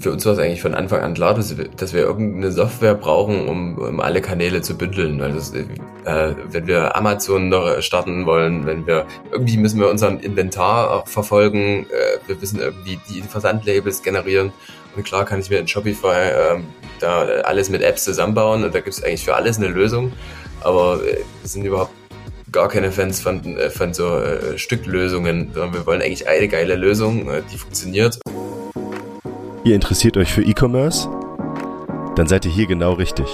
Für uns war es eigentlich von Anfang an klar, dass wir, dass wir irgendeine Software brauchen, um, um alle Kanäle zu bündeln. Das, äh, wenn wir Amazon noch starten wollen, wenn wir irgendwie müssen wir unseren Inventar verfolgen, äh, wir müssen irgendwie die Versandlabels generieren. Und klar kann ich mir in Shopify äh, da alles mit Apps zusammenbauen und da gibt es eigentlich für alles eine Lösung. Aber äh, wir sind überhaupt gar keine Fans von, äh, von so Stücklösungen, sondern wir wollen eigentlich eine geile Lösung, die funktioniert. Ihr interessiert euch für E-Commerce? Dann seid ihr hier genau richtig.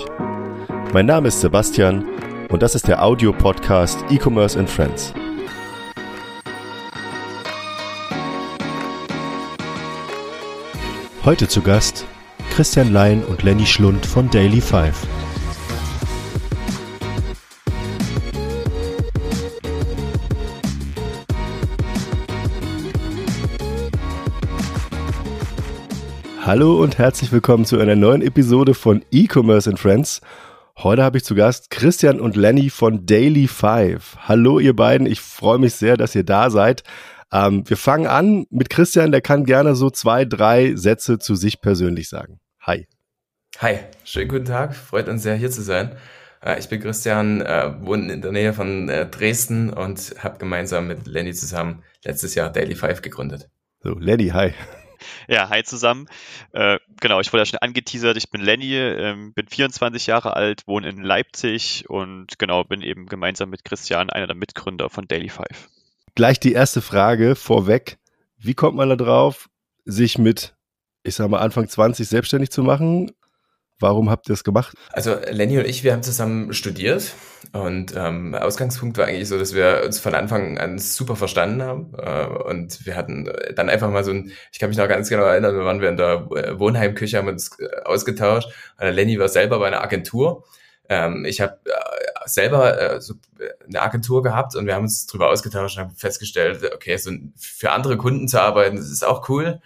Mein Name ist Sebastian und das ist der Audio-Podcast E-Commerce and Friends. Heute zu Gast Christian Lein und Lenny Schlund von Daily Five. Hallo und herzlich willkommen zu einer neuen Episode von E-Commerce and Friends. Heute habe ich zu Gast Christian und Lenny von Daily Five. Hallo ihr beiden, ich freue mich sehr, dass ihr da seid. Ähm, wir fangen an mit Christian, der kann gerne so zwei, drei Sätze zu sich persönlich sagen. Hi. Hi, schönen guten Tag, freut uns sehr hier zu sein. Äh, ich bin Christian, äh, wohne in der Nähe von äh, Dresden und habe gemeinsam mit Lenny zusammen letztes Jahr Daily Five gegründet. So, Lenny, hi. Ja, hi zusammen. Äh, genau, ich wurde ja schon angeteasert. Ich bin Lenny, ähm, bin 24 Jahre alt, wohne in Leipzig und genau, bin eben gemeinsam mit Christian einer der Mitgründer von Daily Five. Gleich die erste Frage vorweg. Wie kommt man da drauf, sich mit, ich sag mal, Anfang 20 selbstständig zu machen? Warum habt ihr das gemacht? Also Lenny und ich, wir haben zusammen studiert und ähm, Ausgangspunkt war eigentlich so, dass wir uns von Anfang an super verstanden haben äh, und wir hatten dann einfach mal so ein, ich kann mich noch ganz genau erinnern, da waren wir in der äh, Wohnheimküche, haben uns äh, ausgetauscht. Lenny war selber bei einer Agentur. Ähm, ich habe äh, selber äh, so eine Agentur gehabt und wir haben uns darüber ausgetauscht und haben festgestellt, okay, so für andere Kunden zu arbeiten, das ist auch cool.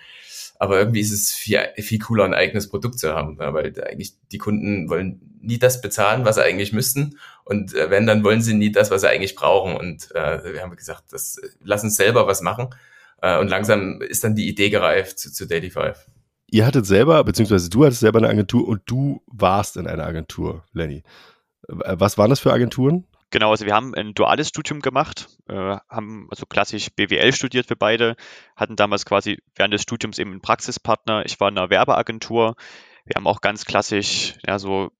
Aber irgendwie ist es viel, viel cooler, ein eigenes Produkt zu haben, weil eigentlich die Kunden wollen nie das bezahlen, was sie eigentlich müssten. Und äh, wenn, dann wollen sie nie das, was sie eigentlich brauchen. Und äh, wir haben gesagt, das, lass uns selber was machen. Äh, und langsam ist dann die Idee gereift zu, zu Daily Five. Ihr hattet selber, beziehungsweise du hattest selber eine Agentur und du warst in einer Agentur, Lenny. Was waren das für Agenturen? Genau, also wir haben ein duales Studium gemacht, äh, haben also klassisch BWL studiert wir beide, hatten damals quasi während des Studiums eben einen Praxispartner. Ich war in einer Werbeagentur. Wir haben auch ganz klassisch ja so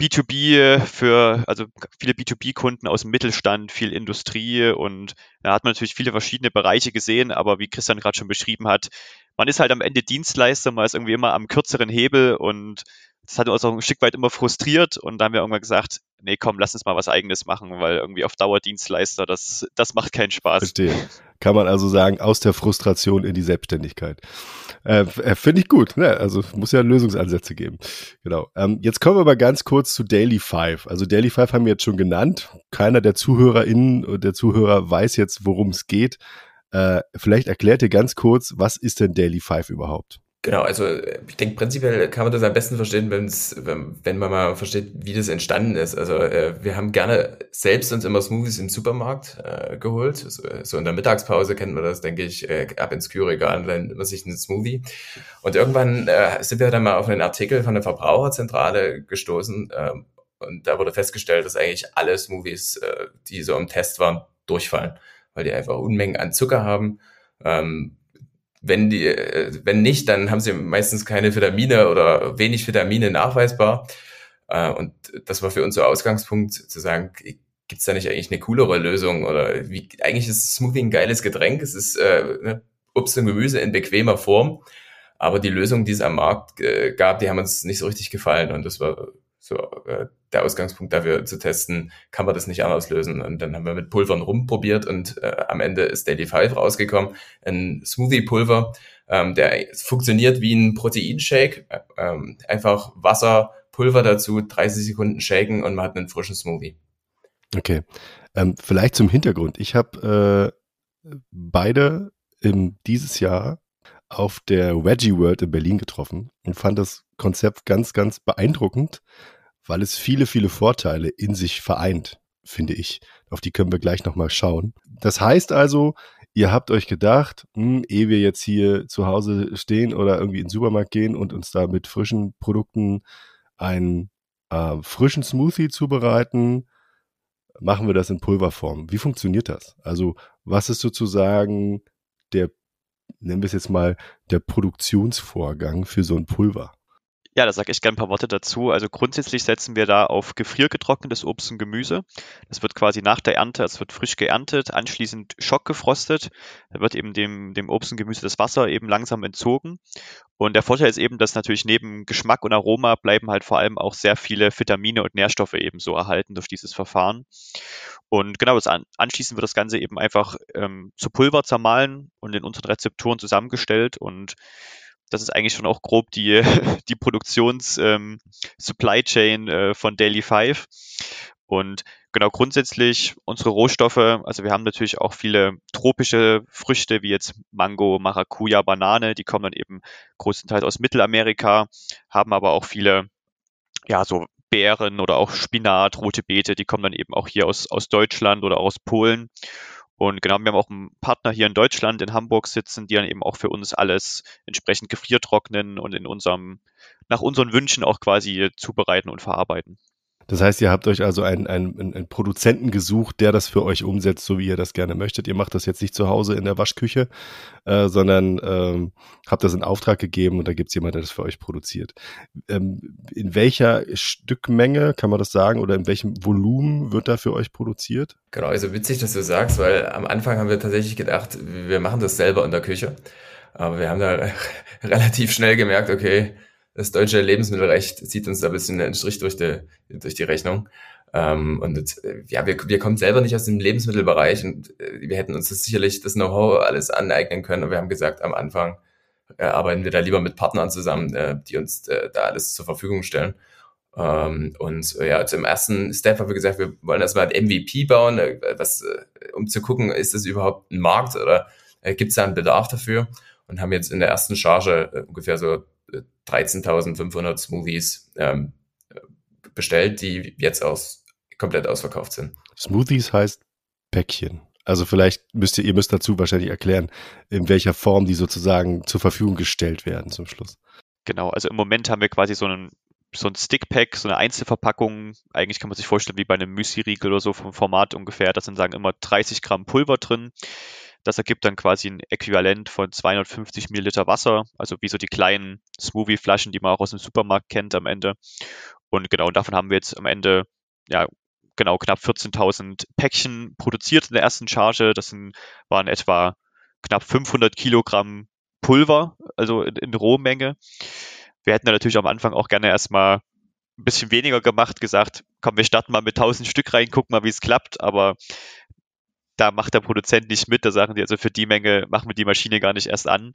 B2B für, also viele B2B-Kunden aus dem Mittelstand, viel Industrie und da hat man natürlich viele verschiedene Bereiche gesehen, aber wie Christian gerade schon beschrieben hat, man ist halt am Ende Dienstleister, man ist irgendwie immer am kürzeren Hebel und das hat uns auch ein Stück weit immer frustriert und da haben wir irgendwann gesagt, nee, komm, lass uns mal was eigenes machen, weil irgendwie auf Dauerdienstleister, das, das macht keinen Spaß. Verstehe. Kann man also sagen, aus der Frustration in die Selbstständigkeit. Äh, äh Finde ich gut, ne? Also muss ja Lösungsansätze geben. Genau. Ähm, jetzt kommen wir aber ganz kurz zu Daily Five. Also Daily Five haben wir jetzt schon genannt. Keiner der ZuhörerInnen und der Zuhörer weiß jetzt, worum es geht. Äh, vielleicht erklärt ihr ganz kurz, was ist denn Daily Five überhaupt? Genau, also ich denke, prinzipiell kann man das am besten verstehen, wenn's, wenn, wenn man mal versteht, wie das entstanden ist. Also äh, wir haben gerne selbst uns immer Smoothies im Supermarkt äh, geholt. So, so in der Mittagspause kennt man das, denke ich, äh, ab ins Kühlregal nimmt man sich einen Smoothie. Und irgendwann äh, sind wir dann mal auf einen Artikel von der Verbraucherzentrale gestoßen äh, und da wurde festgestellt, dass eigentlich alle Smoothies, äh, die so im Test waren, durchfallen, weil die einfach Unmengen an Zucker haben. Ähm, wenn die, äh, wenn nicht, dann haben sie meistens keine Vitamine oder wenig Vitamine nachweisbar. Äh, und das war für uns so Ausgangspunkt zu sagen, gibt's da nicht eigentlich eine coolere Lösung? Oder wie eigentlich ist Smoothie ein geiles Getränk. Es ist äh, ne, Obst und Gemüse in bequemer Form. Aber die Lösungen, die es am Markt äh, gab, die haben uns nicht so richtig gefallen. Und das war so äh, der Ausgangspunkt dafür zu testen, kann man das nicht anders lösen. Und dann haben wir mit Pulvern rumprobiert und äh, am Ende ist Daily Five rausgekommen, ein Smoothie-Pulver, ähm, der funktioniert wie ein Proteinshake, äh, ähm, einfach Wasser, Pulver dazu, 30 Sekunden shaken und man hat einen frischen Smoothie. Okay, ähm, vielleicht zum Hintergrund. Ich habe äh, beide im, dieses Jahr auf der Veggie World in Berlin getroffen und fand das Konzept ganz, ganz beeindruckend, weil es viele, viele Vorteile in sich vereint, finde ich. Auf die können wir gleich nochmal schauen. Das heißt also, ihr habt euch gedacht, hm, ehe wir jetzt hier zu Hause stehen oder irgendwie in den Supermarkt gehen und uns da mit frischen Produkten einen äh, frischen Smoothie zubereiten, machen wir das in Pulverform. Wie funktioniert das? Also was ist sozusagen der, nennen wir es jetzt mal, der Produktionsvorgang für so ein Pulver? Ja, da sage ich gerne ein paar Worte dazu. Also grundsätzlich setzen wir da auf gefriergetrocknetes Obst und Gemüse. Das wird quasi nach der Ernte, es wird frisch geerntet, anschließend schockgefrostet. Da wird eben dem, dem Obst und Gemüse das Wasser eben langsam entzogen. Und der Vorteil ist eben, dass natürlich neben Geschmack und Aroma bleiben halt vor allem auch sehr viele Vitamine und Nährstoffe eben so erhalten durch dieses Verfahren. Und genau, das an, anschließend wird das Ganze eben einfach ähm, zu Pulver zermahlen und in unseren Rezepturen zusammengestellt und das ist eigentlich schon auch grob die, die Produktions-Supply ähm, Chain äh, von Daily Five. Und genau grundsätzlich unsere Rohstoffe, also wir haben natürlich auch viele tropische Früchte wie jetzt Mango, Maracuja, Banane, die kommen dann eben größtenteils aus Mittelamerika, haben aber auch viele, ja, so Beeren oder auch Spinat, rote Beete, die kommen dann eben auch hier aus, aus Deutschland oder aus Polen. Und genau, wir haben auch einen Partner hier in Deutschland, in Hamburg sitzen, die dann eben auch für uns alles entsprechend gefriertrocknen und in unserem, nach unseren Wünschen auch quasi zubereiten und verarbeiten. Das heißt, ihr habt euch also einen, einen, einen Produzenten gesucht, der das für euch umsetzt, so wie ihr das gerne möchtet. Ihr macht das jetzt nicht zu Hause in der Waschküche, äh, sondern ähm, habt das in Auftrag gegeben und da gibt es jemanden, der das für euch produziert. Ähm, in welcher Stückmenge, kann man das sagen, oder in welchem Volumen wird da für euch produziert? Genau, also witzig, dass du sagst, weil am Anfang haben wir tatsächlich gedacht, wir machen das selber in der Küche. Aber wir haben da relativ schnell gemerkt, okay, das deutsche Lebensmittelrecht zieht uns da ein bisschen einen Strich durch die, durch die Rechnung. Ähm, und ja, wir, wir kommen selber nicht aus dem Lebensmittelbereich und äh, wir hätten uns das sicherlich das Know-how alles aneignen können. Und wir haben gesagt, am Anfang äh, arbeiten wir da lieber mit Partnern zusammen, äh, die uns äh, da alles zur Verfügung stellen. Ähm, und äh, ja, im ersten Step haben wir gesagt, wir wollen erstmal ein MVP bauen, äh, was, äh, um zu gucken, ist das überhaupt ein Markt oder äh, gibt es da einen Bedarf dafür? Und haben jetzt in der ersten Charge äh, ungefähr so 13.500 Smoothies ähm, bestellt, die jetzt aus, komplett ausverkauft sind. Smoothies heißt Päckchen. Also vielleicht müsst ihr, ihr müsst dazu wahrscheinlich erklären, in welcher Form die sozusagen zur Verfügung gestellt werden zum Schluss. Genau, also im Moment haben wir quasi so einen so ein Stickpack, so eine Einzelverpackung. Eigentlich kann man sich vorstellen wie bei einem Müsli-Riegel oder so vom Format ungefähr. Da sind sagen immer 30 Gramm Pulver drin. Das ergibt dann quasi ein Äquivalent von 250 Milliliter Wasser, also wie so die kleinen Smoothie-Flaschen, die man auch aus dem Supermarkt kennt am Ende. Und genau, davon haben wir jetzt am Ende ja genau knapp 14.000 Päckchen produziert in der ersten Charge. Das sind, waren etwa knapp 500 Kilogramm Pulver, also in, in Rohmenge. Wir hätten natürlich am Anfang auch gerne erstmal ein bisschen weniger gemacht, gesagt, komm, wir starten mal mit 1000 Stück rein, gucken mal, wie es klappt. Aber da macht der Produzent nicht mit, da sagen die, also für die Menge machen wir die Maschine gar nicht erst an.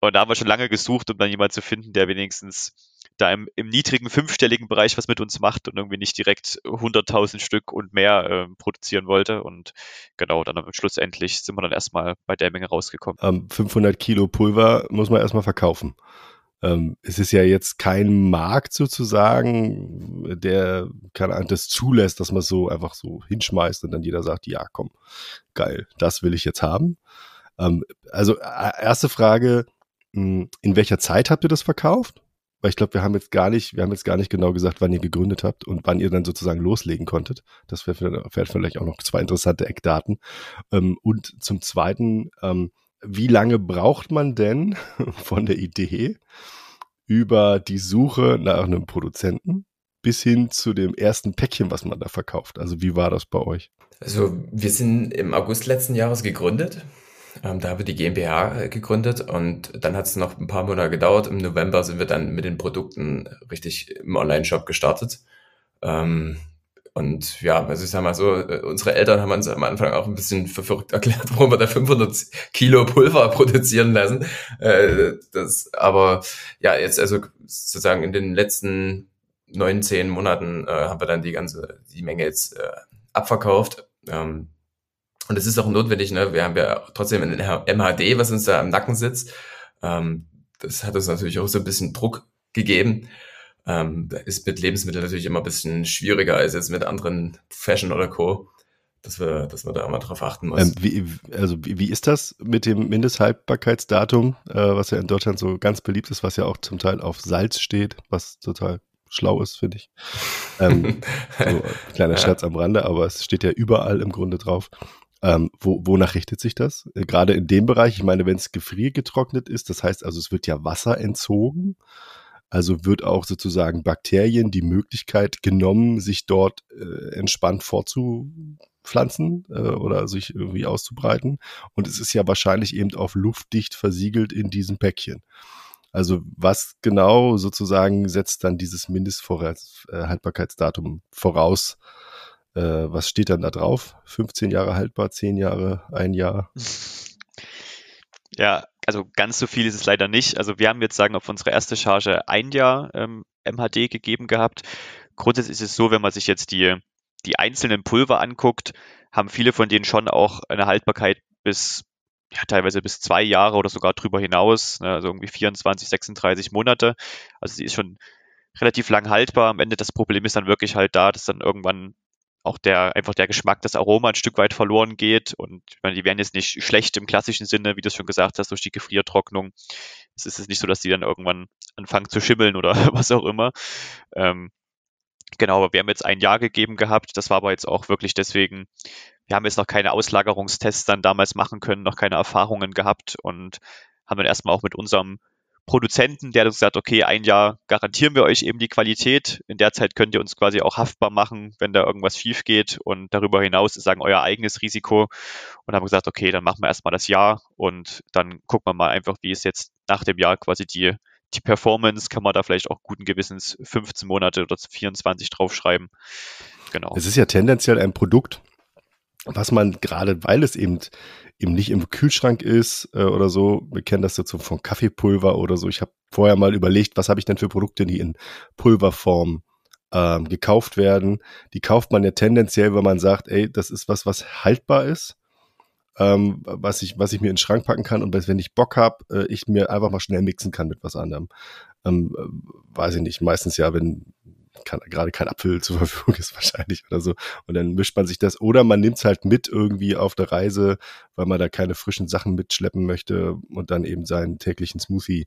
Und da haben wir schon lange gesucht, um dann jemanden zu finden, der wenigstens da im, im niedrigen fünfstelligen Bereich was mit uns macht und irgendwie nicht direkt 100.000 Stück und mehr äh, produzieren wollte. Und genau, dann schlussendlich sind wir dann erstmal bei der Menge rausgekommen. Ähm, 500 Kilo Pulver muss man erstmal verkaufen. Ähm, es ist ja jetzt kein Markt sozusagen, der keine Ahnung, das zulässt, dass man so einfach so hinschmeißt und dann jeder sagt, ja, komm, geil, das will ich jetzt haben. Ähm, also erste Frage, hm, in welcher Zeit habt ihr das verkauft? Weil ich glaube, wir haben jetzt gar nicht, wir haben jetzt gar nicht genau gesagt, wann ihr gegründet habt und wann ihr dann sozusagen loslegen konntet. Das wäre wär vielleicht auch noch zwei interessante Eckdaten. Ähm, und zum Zweiten, ähm, wie lange braucht man denn von der Idee über die Suche nach einem Produzenten bis hin zu dem ersten Päckchen, was man da verkauft? Also wie war das bei euch? Also wir sind im August letzten Jahres gegründet. Ähm, da haben wir die GmbH äh, gegründet und dann hat es noch ein paar Monate gedauert. Im November sind wir dann mit den Produkten richtig im Online-Shop gestartet. Ähm, und ja, also ich sag mal so, äh, unsere Eltern haben uns am Anfang auch ein bisschen verrückt erklärt, warum wir da 500 Kilo Pulver produzieren lassen. Äh, das, aber ja, jetzt also sozusagen in den letzten neun, zehn Monaten äh, haben wir dann die ganze, die Menge jetzt abverkauft. Ähm, und es ist auch notwendig, ne? Wir haben ja trotzdem ein MHD, was uns da am Nacken sitzt. Ähm, das hat uns natürlich auch so ein bisschen Druck gegeben. Ähm, ist mit Lebensmitteln natürlich immer ein bisschen schwieriger als jetzt mit anderen Fashion oder Co. dass wir, dass man da immer drauf achten muss. Ähm, wie, also wie, wie ist das mit dem Mindesthaltbarkeitsdatum, äh, was ja in Deutschland so ganz beliebt ist, was ja auch zum Teil auf Salz steht, was total schlau ist, finde ich. Ähm, so, kleiner Scherz am Rande, aber es steht ja überall im Grunde drauf. Ähm, wo, wonach richtet sich das? Äh, Gerade in dem Bereich, ich meine, wenn es gefriergetrocknet ist, das heißt also, es wird ja Wasser entzogen. Also wird auch sozusagen Bakterien die Möglichkeit genommen, sich dort äh, entspannt fortzupflanzen äh, oder sich irgendwie auszubreiten. Und es ist ja wahrscheinlich eben auf luftdicht versiegelt in diesem Päckchen. Also was genau sozusagen setzt dann dieses Mindesthaltbarkeitsdatum voraus? Äh, was steht dann da drauf? 15 Jahre haltbar, 10 Jahre, ein Jahr? Ja, also ganz so viel ist es leider nicht. Also wir haben jetzt sagen auf unsere erste Charge ein Jahr ähm, MHD gegeben gehabt. Grundsätzlich ist es so, wenn man sich jetzt die, die einzelnen Pulver anguckt, haben viele von denen schon auch eine Haltbarkeit bis ja, teilweise bis zwei Jahre oder sogar drüber hinaus, ne, also irgendwie 24, 36 Monate. Also sie ist schon relativ lang haltbar. Am Ende das Problem ist dann wirklich halt da, dass dann irgendwann auch der, einfach der Geschmack, das Aroma ein Stück weit verloren geht. Und ich meine, die werden jetzt nicht schlecht im klassischen Sinne, wie du es schon gesagt hast, durch die Gefriertrocknung. Es ist nicht so, dass die dann irgendwann anfangen zu schimmeln oder was auch immer. Ähm, genau, aber wir haben jetzt ein Jahr gegeben gehabt. Das war aber jetzt auch wirklich deswegen, wir haben jetzt noch keine Auslagerungstests dann damals machen können, noch keine Erfahrungen gehabt und haben dann erstmal auch mit unserem Produzenten, der hat okay, ein Jahr garantieren wir euch eben die Qualität. In der Zeit könnt ihr uns quasi auch haftbar machen, wenn da irgendwas schief geht. Und darüber hinaus ist sagen euer eigenes Risiko. Und haben gesagt, okay, dann machen wir erstmal das Jahr und dann gucken wir mal einfach, wie es jetzt nach dem Jahr quasi die, die Performance, kann man da vielleicht auch guten Gewissens 15 Monate oder 24 draufschreiben. Genau. Es ist ja tendenziell ein Produkt, was man gerade, weil es eben eben nicht im Kühlschrank ist äh, oder so. Wir kennen das jetzt so von Kaffeepulver oder so. Ich habe vorher mal überlegt, was habe ich denn für Produkte, die in Pulverform ähm, gekauft werden. Die kauft man ja tendenziell, wenn man sagt, ey, das ist was, was haltbar ist, ähm, was ich, was ich mir in den Schrank packen kann und wenn ich Bock habe, äh, ich mir einfach mal schnell mixen kann mit was anderem. Ähm, äh, weiß ich nicht. Meistens ja, wenn kann, gerade kein Apfel zur Verfügung ist wahrscheinlich oder so. Und dann mischt man sich das. Oder man nimmt es halt mit irgendwie auf der Reise, weil man da keine frischen Sachen mitschleppen möchte und dann eben seinen täglichen Smoothie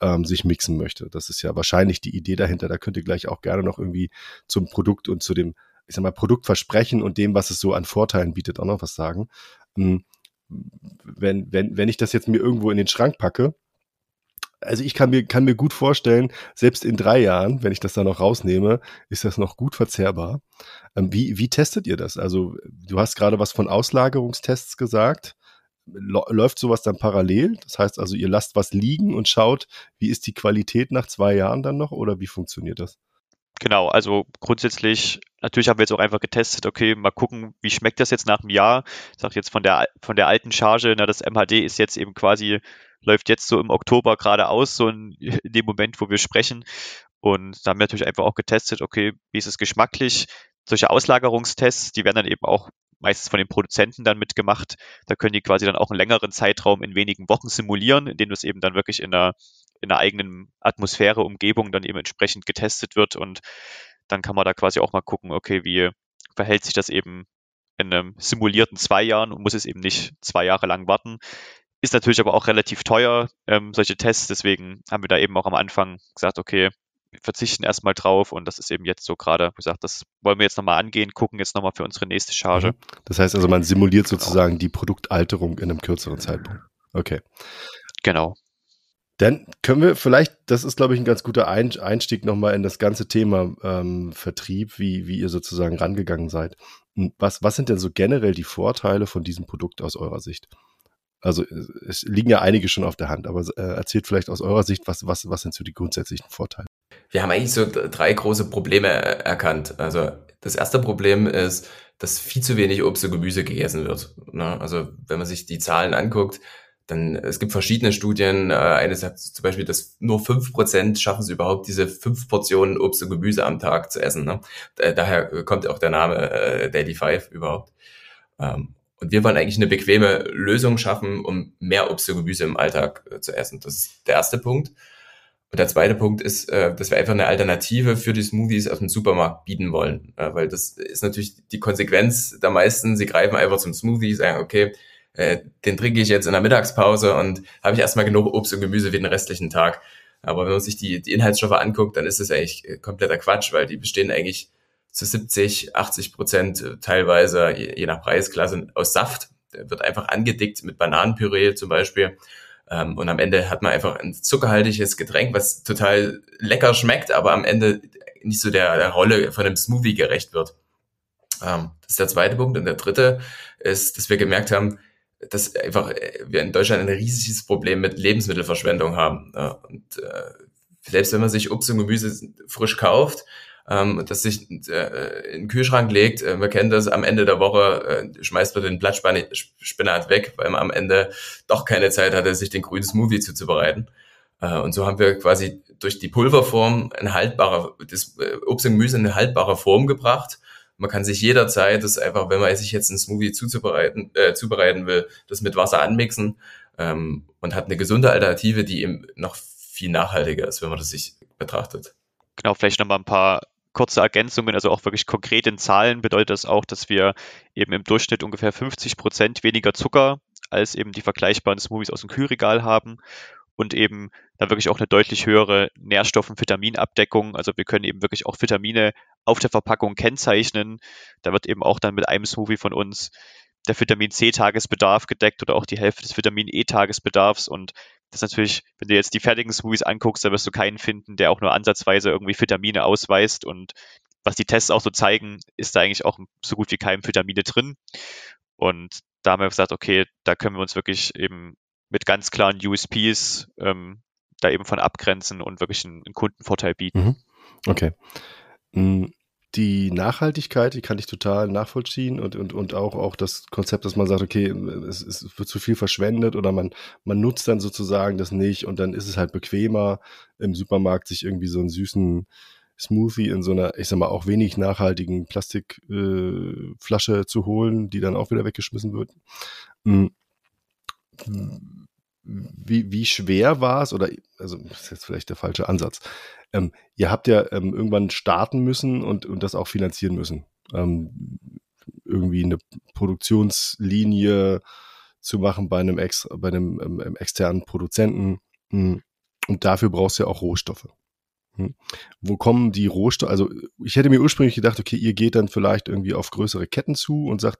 ähm, sich mixen möchte. Das ist ja wahrscheinlich die Idee dahinter. Da könnt ihr gleich auch gerne noch irgendwie zum Produkt und zu dem, ich sag mal, Produktversprechen und dem, was es so an Vorteilen bietet, auch noch was sagen. Hm, wenn, wenn, wenn ich das jetzt mir irgendwo in den Schrank packe, also ich kann mir, kann mir gut vorstellen, selbst in drei Jahren, wenn ich das da noch rausnehme, ist das noch gut verzehrbar. Ähm, wie, wie testet ihr das? Also du hast gerade was von Auslagerungstests gesagt. Läuft sowas dann parallel? Das heißt also, ihr lasst was liegen und schaut, wie ist die Qualität nach zwei Jahren dann noch oder wie funktioniert das? Genau, also grundsätzlich, natürlich haben wir jetzt auch einfach getestet, okay, mal gucken, wie schmeckt das jetzt nach einem Jahr. Ich sage jetzt von der, von der alten Charge, na, das MHD ist jetzt eben quasi läuft jetzt so im Oktober gerade aus, so in, in dem Moment, wo wir sprechen. Und da haben wir natürlich einfach auch getestet, okay, wie ist es geschmacklich? Solche Auslagerungstests, die werden dann eben auch meistens von den Produzenten dann mitgemacht. Da können die quasi dann auch einen längeren Zeitraum in wenigen Wochen simulieren, in dem es eben dann wirklich in einer, in einer eigenen Atmosphäre, Umgebung dann eben entsprechend getestet wird. Und dann kann man da quasi auch mal gucken, okay, wie verhält sich das eben in einem simulierten zwei Jahren und muss es eben nicht zwei Jahre lang warten. Ist natürlich aber auch relativ teuer, ähm, solche Tests. Deswegen haben wir da eben auch am Anfang gesagt, okay, wir verzichten erstmal drauf und das ist eben jetzt so gerade gesagt, das wollen wir jetzt nochmal angehen, gucken jetzt nochmal für unsere nächste Charge. Mhm. Das heißt also, man simuliert genau. sozusagen die Produktalterung in einem kürzeren Zeitpunkt. Okay. Genau. Dann können wir vielleicht, das ist, glaube ich, ein ganz guter Einstieg nochmal in das ganze Thema ähm, Vertrieb, wie, wie ihr sozusagen rangegangen seid. Was, was sind denn so generell die Vorteile von diesem Produkt aus eurer Sicht? Also es liegen ja einige schon auf der Hand, aber äh, erzählt vielleicht aus eurer Sicht, was, was, was sind so die grundsätzlichen Vorteile? Wir haben eigentlich so drei große Probleme erkannt. Also das erste Problem ist, dass viel zu wenig Obst und Gemüse gegessen wird. Ne? Also wenn man sich die Zahlen anguckt, dann es gibt verschiedene Studien. Äh, eine sagt zum Beispiel, dass nur fünf Prozent schaffen es überhaupt, diese fünf Portionen Obst und Gemüse am Tag zu essen. Ne? Daher kommt auch der Name äh, Daily Five überhaupt. Ähm, und wir wollen eigentlich eine bequeme Lösung schaffen, um mehr Obst und Gemüse im Alltag äh, zu essen. Das ist der erste Punkt. Und der zweite Punkt ist, äh, dass wir einfach eine Alternative für die Smoothies aus dem Supermarkt bieten wollen. Äh, weil das ist natürlich die Konsequenz der meisten. Sie greifen einfach zum Smoothie, sagen, okay, den trinke ich jetzt in der Mittagspause und habe ich erstmal genug Obst und Gemüse für den restlichen Tag. Aber wenn man sich die, die Inhaltsstoffe anguckt, dann ist das eigentlich kompletter Quatsch, weil die bestehen eigentlich zu 70, 80 Prozent teilweise, je, je nach Preisklasse, aus Saft. Der wird einfach angedickt mit Bananenpüree zum Beispiel. Ähm, und am Ende hat man einfach ein zuckerhaltiges Getränk, was total lecker schmeckt, aber am Ende nicht so der, der Rolle von einem Smoothie gerecht wird. Ähm, das ist der zweite Punkt. Und der dritte ist, dass wir gemerkt haben, dass einfach äh, wir in Deutschland ein riesiges Problem mit Lebensmittelverschwendung haben. Und äh, selbst wenn man sich Obst und Gemüse frisch kauft, ähm, das sich äh, in den Kühlschrank legt. Äh, man kennt das, am Ende der Woche äh, schmeißt man den Blattspinat weg, weil man am Ende doch keine Zeit hatte, sich den grünen Smoothie zuzubereiten. Äh, und so haben wir quasi durch die Pulverform ein haltbarer, das äh, Obst und Gemüse in eine haltbare Form gebracht. Man kann sich jederzeit das einfach, wenn man sich jetzt einen Smoothie zuzubereiten, äh, zubereiten will, das mit Wasser anmixen ähm, und hat eine gesunde Alternative, die eben noch viel nachhaltiger ist, wenn man das sich betrachtet. Genau, vielleicht nochmal ein paar kurze Ergänzungen, also auch wirklich konkret in Zahlen bedeutet das auch, dass wir eben im Durchschnitt ungefähr 50 Prozent weniger Zucker als eben die vergleichbaren Smoothies aus dem Kühlregal haben und eben dann wirklich auch eine deutlich höhere Nährstoff- und Vitaminabdeckung. Also wir können eben wirklich auch Vitamine auf der Verpackung kennzeichnen. Da wird eben auch dann mit einem Smoothie von uns der Vitamin C-Tagesbedarf gedeckt oder auch die Hälfte des Vitamin E-Tagesbedarfs. Und das ist natürlich, wenn du jetzt die fertigen Smoothies anguckst, da wirst du keinen finden, der auch nur ansatzweise irgendwie Vitamine ausweist. Und was die Tests auch so zeigen, ist da eigentlich auch so gut wie kein Vitamine drin. Und da haben wir gesagt, okay, da können wir uns wirklich eben mit ganz klaren USPs ähm, da eben von abgrenzen und wirklich einen, einen Kundenvorteil bieten. Mhm. Okay. Die Nachhaltigkeit, die kann ich total nachvollziehen und, und, und auch, auch das Konzept, dass man sagt, okay, es, es wird zu viel verschwendet oder man, man nutzt dann sozusagen das nicht und dann ist es halt bequemer im Supermarkt sich irgendwie so einen süßen Smoothie in so einer, ich sag mal, auch wenig nachhaltigen Plastikflasche äh, zu holen, die dann auch wieder weggeschmissen wird. Mhm wie, wie schwer war es, oder also das ist jetzt vielleicht der falsche Ansatz. Ähm, ihr habt ja ähm, irgendwann starten müssen und, und das auch finanzieren müssen. Ähm, irgendwie eine Produktionslinie zu machen bei einem, ex, bei einem ähm, externen Produzenten. Hm. Und dafür brauchst du ja auch Rohstoffe. Hm. Wo kommen die Rohstoffe? Also ich hätte mir ursprünglich gedacht, okay, ihr geht dann vielleicht irgendwie auf größere Ketten zu und sagt,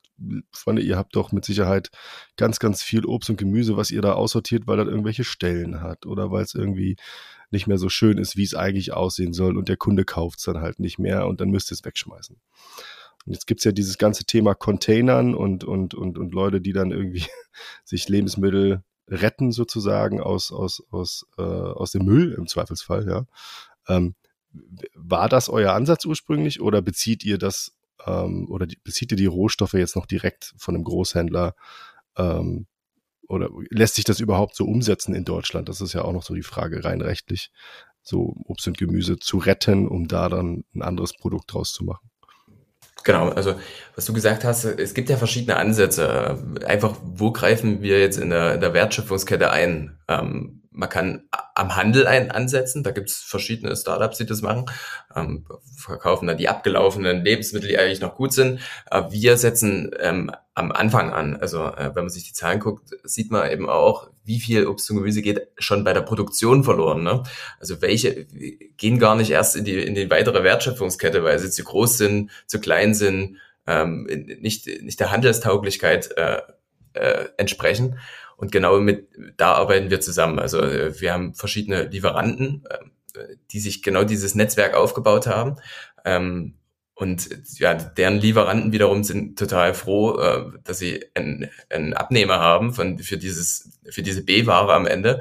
Freunde, ihr habt doch mit Sicherheit ganz, ganz viel Obst und Gemüse, was ihr da aussortiert, weil das irgendwelche Stellen hat oder weil es irgendwie nicht mehr so schön ist, wie es eigentlich aussehen soll und der Kunde kauft es dann halt nicht mehr und dann müsst ihr es wegschmeißen. Und jetzt gibt's ja dieses ganze Thema Containern und, und, und, und Leute, die dann irgendwie sich Lebensmittel retten sozusagen aus, aus, aus, äh, aus dem Müll im Zweifelsfall, ja. Ähm, war das euer Ansatz ursprünglich oder bezieht ihr das ähm, oder die, bezieht ihr die Rohstoffe jetzt noch direkt von einem Großhändler? Ähm, oder lässt sich das überhaupt so umsetzen in Deutschland? Das ist ja auch noch so die Frage rein rechtlich, so Obst und Gemüse zu retten, um da dann ein anderes Produkt draus zu machen. Genau, also was du gesagt hast, es gibt ja verschiedene Ansätze. Einfach, wo greifen wir jetzt in der, in der Wertschöpfungskette ein? Ähm, man kann am Handel ein ansetzen. Da gibt es verschiedene Startups, die das machen. Ähm, verkaufen dann die abgelaufenen Lebensmittel, die eigentlich noch gut sind. Äh, wir setzen ähm, am Anfang an. Also äh, wenn man sich die Zahlen guckt, sieht man eben auch, wie viel Obst und Gemüse geht schon bei der Produktion verloren. Ne? Also welche gehen gar nicht erst in die, in die weitere Wertschöpfungskette, weil sie zu groß sind, zu klein sind, ähm, nicht, nicht der Handelstauglichkeit äh, äh, entsprechen. Und genau mit, da arbeiten wir zusammen. Also äh, wir haben verschiedene Lieferanten, äh, die sich genau dieses Netzwerk aufgebaut haben. Ähm, und ja, deren Lieferanten wiederum sind total froh, äh, dass sie einen, einen Abnehmer haben von, für dieses, für diese B-Ware am Ende.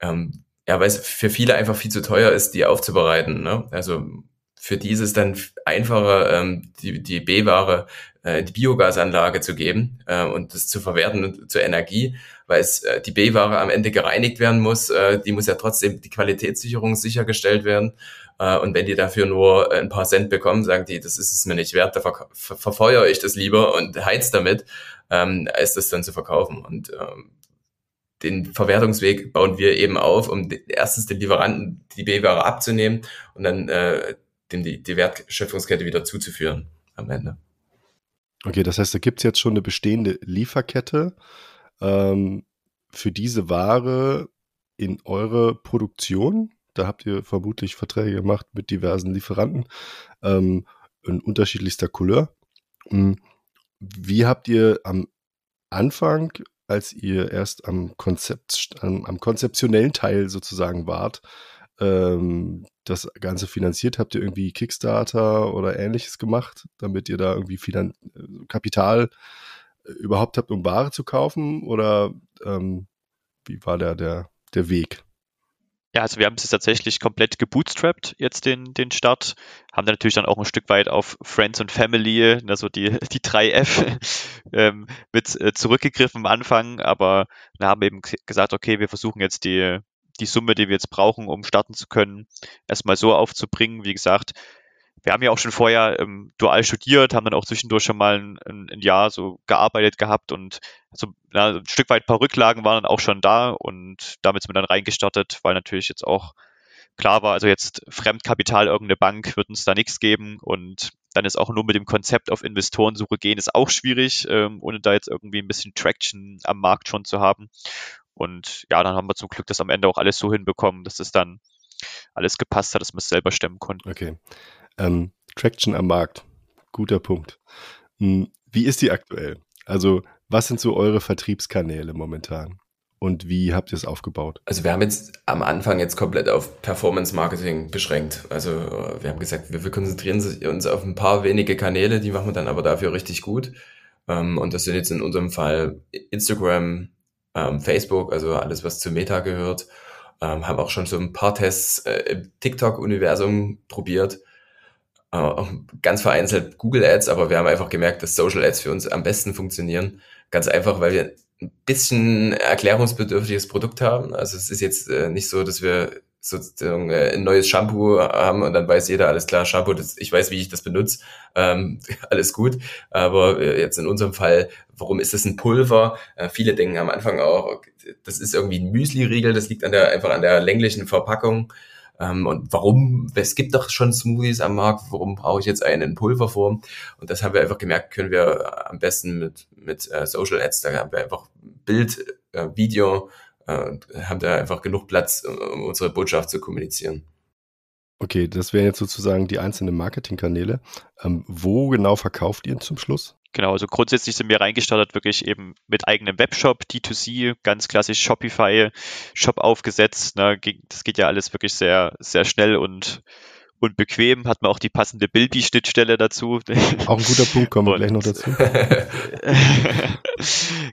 Ähm, ja, weil es für viele einfach viel zu teuer ist, die aufzubereiten. Ne? Also für die ist es dann einfacher, ähm, die, die B-Ware, äh, die Biogasanlage zu geben äh, und das zu verwerten zur Energie weil es äh, die B-Ware am Ende gereinigt werden muss. Äh, die muss ja trotzdem die Qualitätssicherung sichergestellt werden. Äh, und wenn die dafür nur ein paar Cent bekommen, sagen die, das ist es mir nicht wert, da ver ver verfeuere ich das lieber und heiz damit, ähm, als das dann zu verkaufen. Und ähm, den Verwertungsweg bauen wir eben auf, um erstens den Lieferanten die B-Ware abzunehmen und dann äh, dem die, die Wertschöpfungskette wieder zuzuführen am Ende. Okay, das heißt, da gibt es jetzt schon eine bestehende Lieferkette ähm, für diese Ware in eure Produktion. Da habt ihr vermutlich Verträge gemacht mit diversen Lieferanten ähm, in unterschiedlichster Couleur. Hm, wie habt ihr am Anfang, als ihr erst am Konzept, am, am konzeptionellen Teil sozusagen wart, ähm, das Ganze finanziert? Habt ihr irgendwie Kickstarter oder ähnliches gemacht, damit ihr da irgendwie Finan äh, Kapital äh, überhaupt habt, um Ware zu kaufen? Oder ähm, wie war der, der, der Weg? Ja, also wir haben es tatsächlich komplett gebootstrapped, jetzt den, den Start. Haben dann natürlich dann auch ein Stück weit auf Friends und Family, also die, die 3F, ähm, mit äh, zurückgegriffen am Anfang, aber wir haben eben gesagt, okay, wir versuchen jetzt die, die Summe, die wir jetzt brauchen, um starten zu können, erstmal so aufzubringen. Wie gesagt, wir haben ja auch schon vorher ähm, dual studiert, haben dann auch zwischendurch schon mal ein, ein, Jahr so gearbeitet gehabt und so na, ein Stück weit ein paar Rücklagen waren dann auch schon da und damit sind wir dann reingestartet, weil natürlich jetzt auch klar war, also jetzt Fremdkapital, irgendeine Bank wird uns da nichts geben und dann ist auch nur mit dem Konzept auf Investorensuche gehen, ist auch schwierig, ähm, ohne da jetzt irgendwie ein bisschen Traction am Markt schon zu haben. Und ja, dann haben wir zum Glück das am Ende auch alles so hinbekommen, dass es dann alles gepasst hat, dass wir es selber stemmen konnten. Okay. Ähm, Traction am Markt. Guter Punkt. Hm, wie ist die aktuell? Also, was sind so eure Vertriebskanäle momentan? Und wie habt ihr es aufgebaut? Also wir haben jetzt am Anfang jetzt komplett auf Performance Marketing beschränkt. Also wir haben gesagt, wir, wir konzentrieren uns auf ein paar wenige Kanäle, die machen wir dann aber dafür richtig gut. Ähm, und das sind jetzt in unserem Fall Instagram, ähm, Facebook, also alles, was zu Meta gehört. Ähm, haben auch schon so ein paar Tests äh, im TikTok-Universum probiert. Äh, ganz vereinzelt Google Ads, aber wir haben einfach gemerkt, dass Social Ads für uns am besten funktionieren. Ganz einfach, weil wir ein bisschen erklärungsbedürftiges Produkt haben. Also es ist jetzt äh, nicht so, dass wir sozusagen äh, ein neues Shampoo haben und dann weiß jeder, alles klar, Shampoo, das, ich weiß, wie ich das benutze, ähm, alles gut. Aber jetzt in unserem Fall, warum ist das ein Pulver? Äh, viele denken am Anfang auch, das ist irgendwie ein Müsli-Riegel, das liegt an der, einfach an der länglichen Verpackung. Ähm, und warum, es gibt doch schon Smoothies am Markt, warum brauche ich jetzt einen in Pulverform? Und das haben wir einfach gemerkt, können wir am besten mit, mit äh, Social Ads, da haben wir einfach Bild, äh, Video, äh, haben da einfach genug Platz, um unsere Botschaft zu kommunizieren. Okay, das wären jetzt sozusagen die einzelnen Marketingkanäle. Ähm, wo genau verkauft ihr zum Schluss? Genau, also grundsätzlich sind wir reingestartet wirklich eben mit eigenem Webshop, D2C, ganz klassisch Shopify, Shop aufgesetzt. Ne? Das geht ja alles wirklich sehr, sehr schnell und und bequem, hat man auch die passende Bilby-Schnittstelle dazu. Auch ein guter Punkt, kommen wir gleich noch dazu.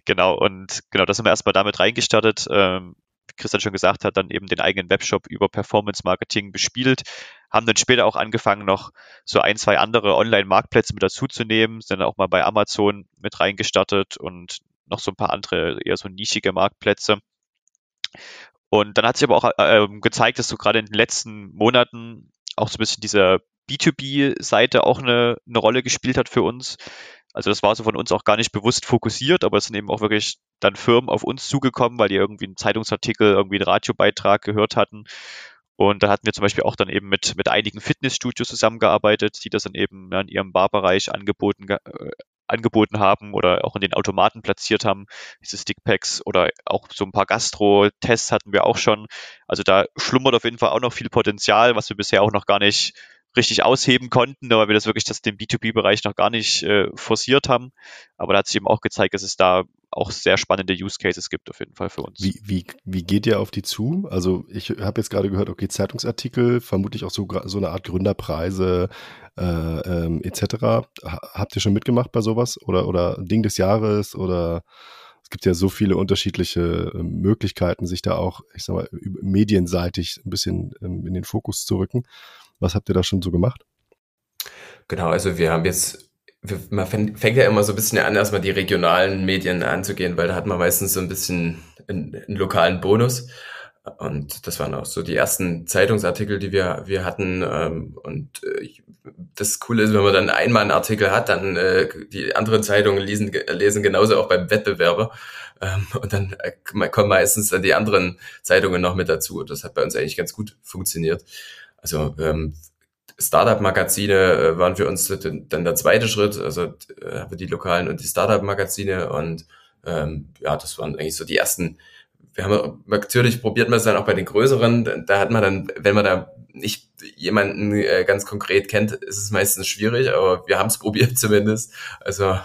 genau, und genau, das haben wir erstmal damit reingestartet. Ähm, Christian schon gesagt hat, dann eben den eigenen Webshop über Performance Marketing bespielt, haben dann später auch angefangen, noch so ein, zwei andere Online-Marktplätze mit dazuzunehmen, sind dann auch mal bei Amazon mit reingestartet und noch so ein paar andere eher so nischige Marktplätze. Und dann hat sich aber auch äh, gezeigt, dass so gerade in den letzten Monaten auch so ein bisschen diese B2B-Seite auch eine, eine Rolle gespielt hat für uns. Also das war so von uns auch gar nicht bewusst fokussiert, aber es sind eben auch wirklich dann Firmen auf uns zugekommen, weil die irgendwie einen Zeitungsartikel, irgendwie einen Radiobeitrag gehört hatten. Und da hatten wir zum Beispiel auch dann eben mit, mit einigen Fitnessstudios zusammengearbeitet, die das dann eben in ihrem Barbereich angeboten, äh, angeboten haben oder auch in den Automaten platziert haben, diese Stickpacks oder auch so ein paar Gastro-Tests hatten wir auch schon. Also da schlummert auf jeden Fall auch noch viel Potenzial, was wir bisher auch noch gar nicht richtig ausheben konnten, weil wir das wirklich das den B2B-Bereich noch gar nicht äh, forciert haben. Aber da hat sich eben auch gezeigt, dass es da auch sehr spannende Use Cases gibt auf jeden Fall für uns. Wie, wie, wie geht ihr auf die zu? Also ich habe jetzt gerade gehört, okay, Zeitungsartikel, vermutlich auch so, so eine Art Gründerpreise äh, ähm, etc. Habt ihr schon mitgemacht bei sowas? Oder, oder Ding des Jahres oder es gibt ja so viele unterschiedliche äh, Möglichkeiten, sich da auch, ich sag mal, medienseitig ein bisschen ähm, in den Fokus zu rücken. Was habt ihr da schon so gemacht? Genau, also wir haben jetzt, man fängt ja immer so ein bisschen an, erstmal die regionalen Medien anzugehen, weil da hat man meistens so ein bisschen einen, einen lokalen Bonus. Und das waren auch so die ersten Zeitungsartikel, die wir, wir hatten. Ähm, und äh, das Coole ist, wenn man dann einmal einen Artikel hat, dann äh, die anderen Zeitungen lesen, lesen genauso auch beim Wettbewerber. Ähm, und dann äh, kommen meistens dann die anderen Zeitungen noch mit dazu. Das hat bei uns eigentlich ganz gut funktioniert. Also ähm, Startup-Magazine äh, waren für uns dann der zweite Schritt, also äh, die lokalen und die Startup-Magazine und ähm, ja, das waren eigentlich so die ersten. Wir haben natürlich probiert man es dann auch bei den größeren. Da hat man dann, wenn man da nicht jemanden äh, ganz konkret kennt, ist es meistens schwierig, aber wir haben es probiert zumindest. Also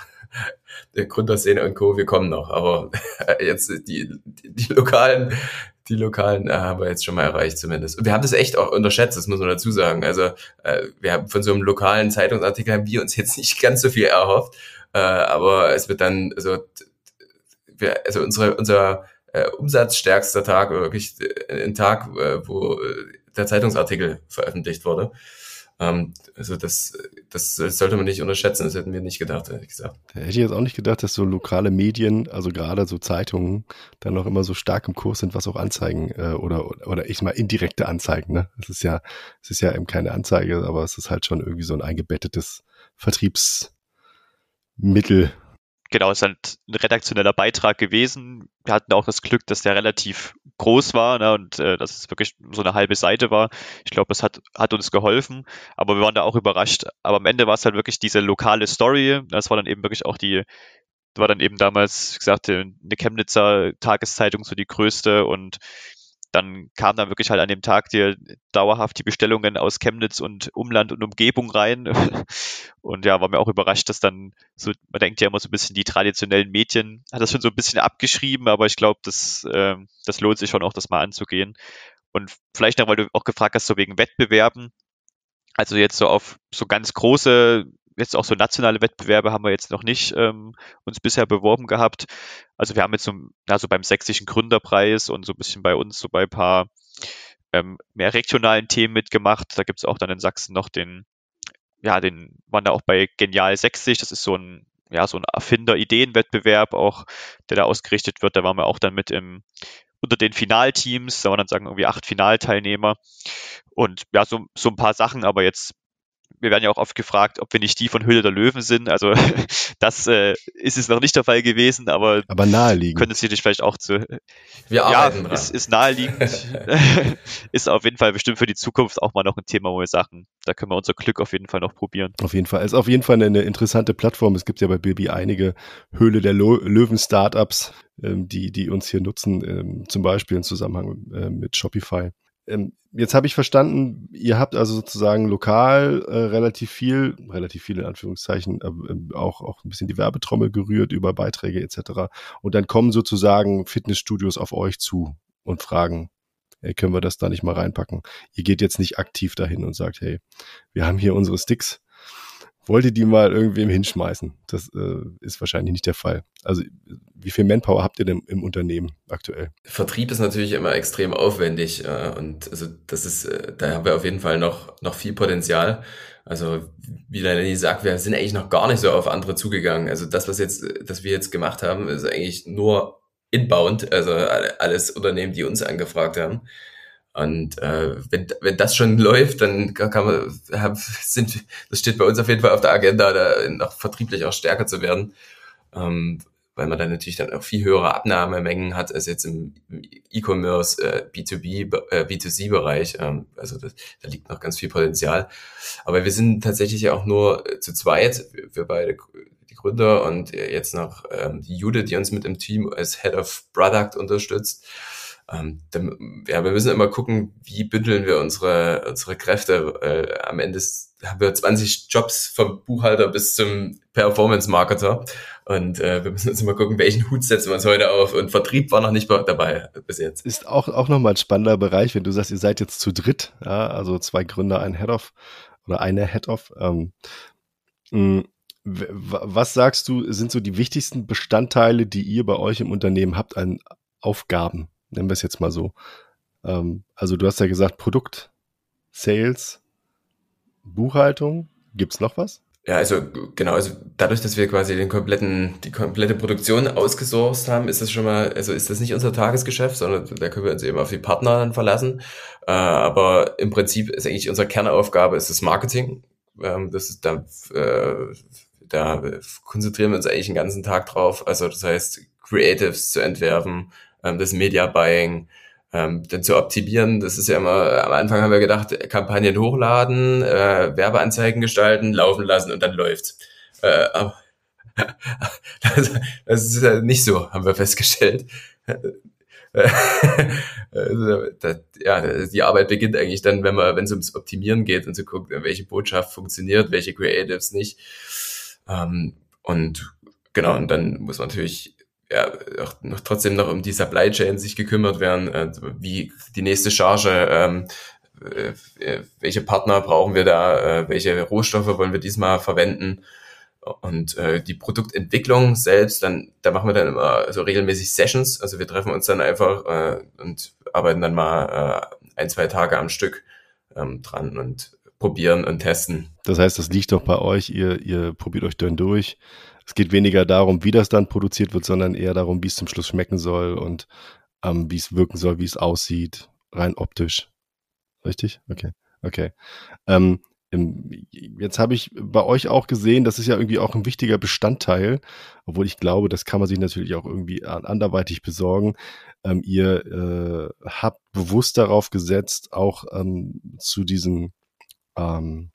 der Gründerszene und Co. Wir kommen noch, aber jetzt die, die, die lokalen, die lokalen äh, haben wir jetzt schon mal erreicht zumindest. Und wir haben das echt auch unterschätzt, das muss man dazu sagen. Also äh, wir haben von so einem lokalen Zeitungsartikel haben wir uns jetzt nicht ganz so viel erhofft, äh, aber es wird dann, also, wir, also unsere, unser äh, umsatzstärkster Tag, wirklich äh, ein Tag, äh, wo der Zeitungsartikel veröffentlicht wurde. Ähm, also das, das sollte man nicht unterschätzen, das hätten wir nicht gedacht, ehrlich gesagt. Da hätte ich jetzt auch nicht gedacht, dass so lokale Medien, also gerade so Zeitungen, dann noch immer so stark im Kurs sind, was auch Anzeigen äh, oder, oder ich mal indirekte Anzeigen. Ne? Es ist ja, es ist ja eben keine Anzeige, aber es ist halt schon irgendwie so ein eingebettetes Vertriebsmittel, genau, ist halt ein redaktioneller Beitrag gewesen. Wir hatten auch das Glück, dass der relativ groß war ne, und äh, dass es wirklich so eine halbe Seite war. Ich glaube, das hat, hat uns geholfen, aber wir waren da auch überrascht. Aber am Ende war es halt wirklich diese lokale Story. Das war dann eben wirklich auch die, war dann eben damals, wie gesagt, eine Chemnitzer Tageszeitung so die größte und dann kam dann wirklich halt an dem Tag dir dauerhaft die Bestellungen aus Chemnitz und Umland und Umgebung rein. Und ja, war mir auch überrascht, dass dann so, man denkt ja immer so ein bisschen, die traditionellen Medien hat das schon so ein bisschen abgeschrieben, aber ich glaube, das, äh, das lohnt sich schon auch, das mal anzugehen. Und vielleicht noch, weil du auch gefragt hast, so wegen Wettbewerben. Also jetzt so auf so ganz große jetzt auch so nationale Wettbewerbe haben wir jetzt noch nicht ähm, uns bisher beworben gehabt. Also wir haben jetzt so, ja, so beim sächsischen Gründerpreis und so ein bisschen bei uns so bei ein paar ähm, mehr regionalen Themen mitgemacht. Da gibt es auch dann in Sachsen noch den, ja, den waren da auch bei Genial 60, das ist so ein, ja, so ein Erfinder-Ideenwettbewerb auch, der da ausgerichtet wird. Da waren wir auch dann mit im, unter den Finalteams, da waren dann sagen irgendwie acht Finalteilnehmer und ja, so, so ein paar Sachen, aber jetzt wir werden ja auch oft gefragt, ob wir nicht die von Hülle der Löwen sind. Also das äh, ist es noch nicht der Fall gewesen, aber, aber naheliegend. Könnte es natürlich vielleicht auch zu. Wir ja, ist, ist naheliegend. ist auf jeden Fall bestimmt für die Zukunft auch mal noch ein Thema, wo wir sagen, da können wir unser Glück auf jeden Fall noch probieren. Auf jeden Fall. Ist auf jeden Fall eine interessante Plattform. Es gibt ja bei Bilby einige Höhle der Löwen Startups, ähm, die, die uns hier nutzen, ähm, zum Beispiel im Zusammenhang äh, mit Shopify. Ähm, jetzt habe ich verstanden, ihr habt also sozusagen lokal äh, relativ viel, relativ viel in Anführungszeichen, äh, auch, auch ein bisschen die Werbetrommel gerührt über Beiträge etc. Und dann kommen sozusagen Fitnessstudios auf euch zu und fragen, hey, können wir das da nicht mal reinpacken? Ihr geht jetzt nicht aktiv dahin und sagt, hey, wir haben hier unsere Sticks, wollte die mal irgendwem hinschmeißen. Das äh, ist wahrscheinlich nicht der Fall. Also wie viel Manpower habt ihr denn im Unternehmen aktuell? Vertrieb ist natürlich immer extrem aufwendig äh, und also das ist, äh, da haben wir auf jeden Fall noch, noch viel Potenzial. Also wie Lenny sagt, wir sind eigentlich noch gar nicht so auf andere zugegangen. Also das, was jetzt, das wir jetzt gemacht haben, ist eigentlich nur inbound, also alles Unternehmen, die uns angefragt haben. Und äh, wenn, wenn das schon läuft, dann kann man, sind, das steht bei uns auf jeden Fall auf der Agenda, da noch vertrieblich auch stärker zu werden, ähm, weil man dann natürlich dann auch viel höhere Abnahmemengen hat als jetzt im E-Commerce, äh, B2B, äh, B2C-Bereich. Ähm, also das, da liegt noch ganz viel Potenzial. Aber wir sind tatsächlich auch nur äh, zu zweit, wir beide die Gründer und jetzt noch ähm, die Jude, die uns mit im Team als Head of Product unterstützt. Ähm, dann, ja, wir müssen immer gucken, wie bündeln wir unsere, unsere Kräfte. Äh, am Ende haben wir 20 Jobs vom Buchhalter bis zum Performance-Marketer. Und äh, wir müssen uns immer gucken, welchen Hut setzen wir uns heute auf. Und Vertrieb war noch nicht dabei bis jetzt. Ist auch, auch nochmal ein spannender Bereich, wenn du sagst, ihr seid jetzt zu dritt, ja, also zwei Gründer, ein Head-Off oder eine Head-Off. Ähm, mm, was sagst du, sind so die wichtigsten Bestandteile, die ihr bei euch im Unternehmen habt an Aufgaben? Nennen wir es jetzt mal so. Ähm, also du hast ja gesagt, Produkt, Sales, Buchhaltung. Gibt es noch was? Ja, also genau, also dadurch, dass wir quasi den kompletten, die komplette Produktion ausgesourced haben, ist das schon mal, also ist das nicht unser Tagesgeschäft, sondern da können wir uns eben auf die Partner dann verlassen. Äh, aber im Prinzip ist eigentlich unsere Kernaufgabe ist das Marketing. Ähm, das ist da, äh, da konzentrieren wir uns eigentlich den ganzen Tag drauf. Also das heißt, Creatives zu entwerfen, ähm, das Media Buying, ähm, dann zu optimieren. Das ist ja immer, am Anfang haben wir gedacht, Kampagnen hochladen, äh, Werbeanzeigen gestalten, laufen lassen und dann läuft's. Äh, aber das, das ist ja nicht so, haben wir festgestellt. das, ja, die Arbeit beginnt eigentlich dann, wenn man, wenn es ums Optimieren geht und zu gucken, welche Botschaft funktioniert, welche Creatives nicht. Ähm, und genau, und dann muss man natürlich ja, auch noch trotzdem noch um die Supply Chain sich gekümmert werden, äh, wie die nächste Charge, ähm, äh, welche Partner brauchen wir da, äh, welche Rohstoffe wollen wir diesmal verwenden? Und äh, die Produktentwicklung selbst, dann da machen wir dann immer so regelmäßig Sessions, also wir treffen uns dann einfach äh, und arbeiten dann mal äh, ein, zwei Tage am Stück ähm, dran und probieren und testen. Das heißt, das liegt doch bei euch, ihr, ihr probiert euch dann durch, es geht weniger darum, wie das dann produziert wird, sondern eher darum, wie es zum Schluss schmecken soll und ähm, wie es wirken soll, wie es aussieht, rein optisch. Richtig? Okay. Okay. Ähm, jetzt habe ich bei euch auch gesehen, das ist ja irgendwie auch ein wichtiger Bestandteil, obwohl ich glaube, das kann man sich natürlich auch irgendwie anderweitig besorgen. Ähm, ihr äh, habt bewusst darauf gesetzt, auch ähm, zu diesen ähm,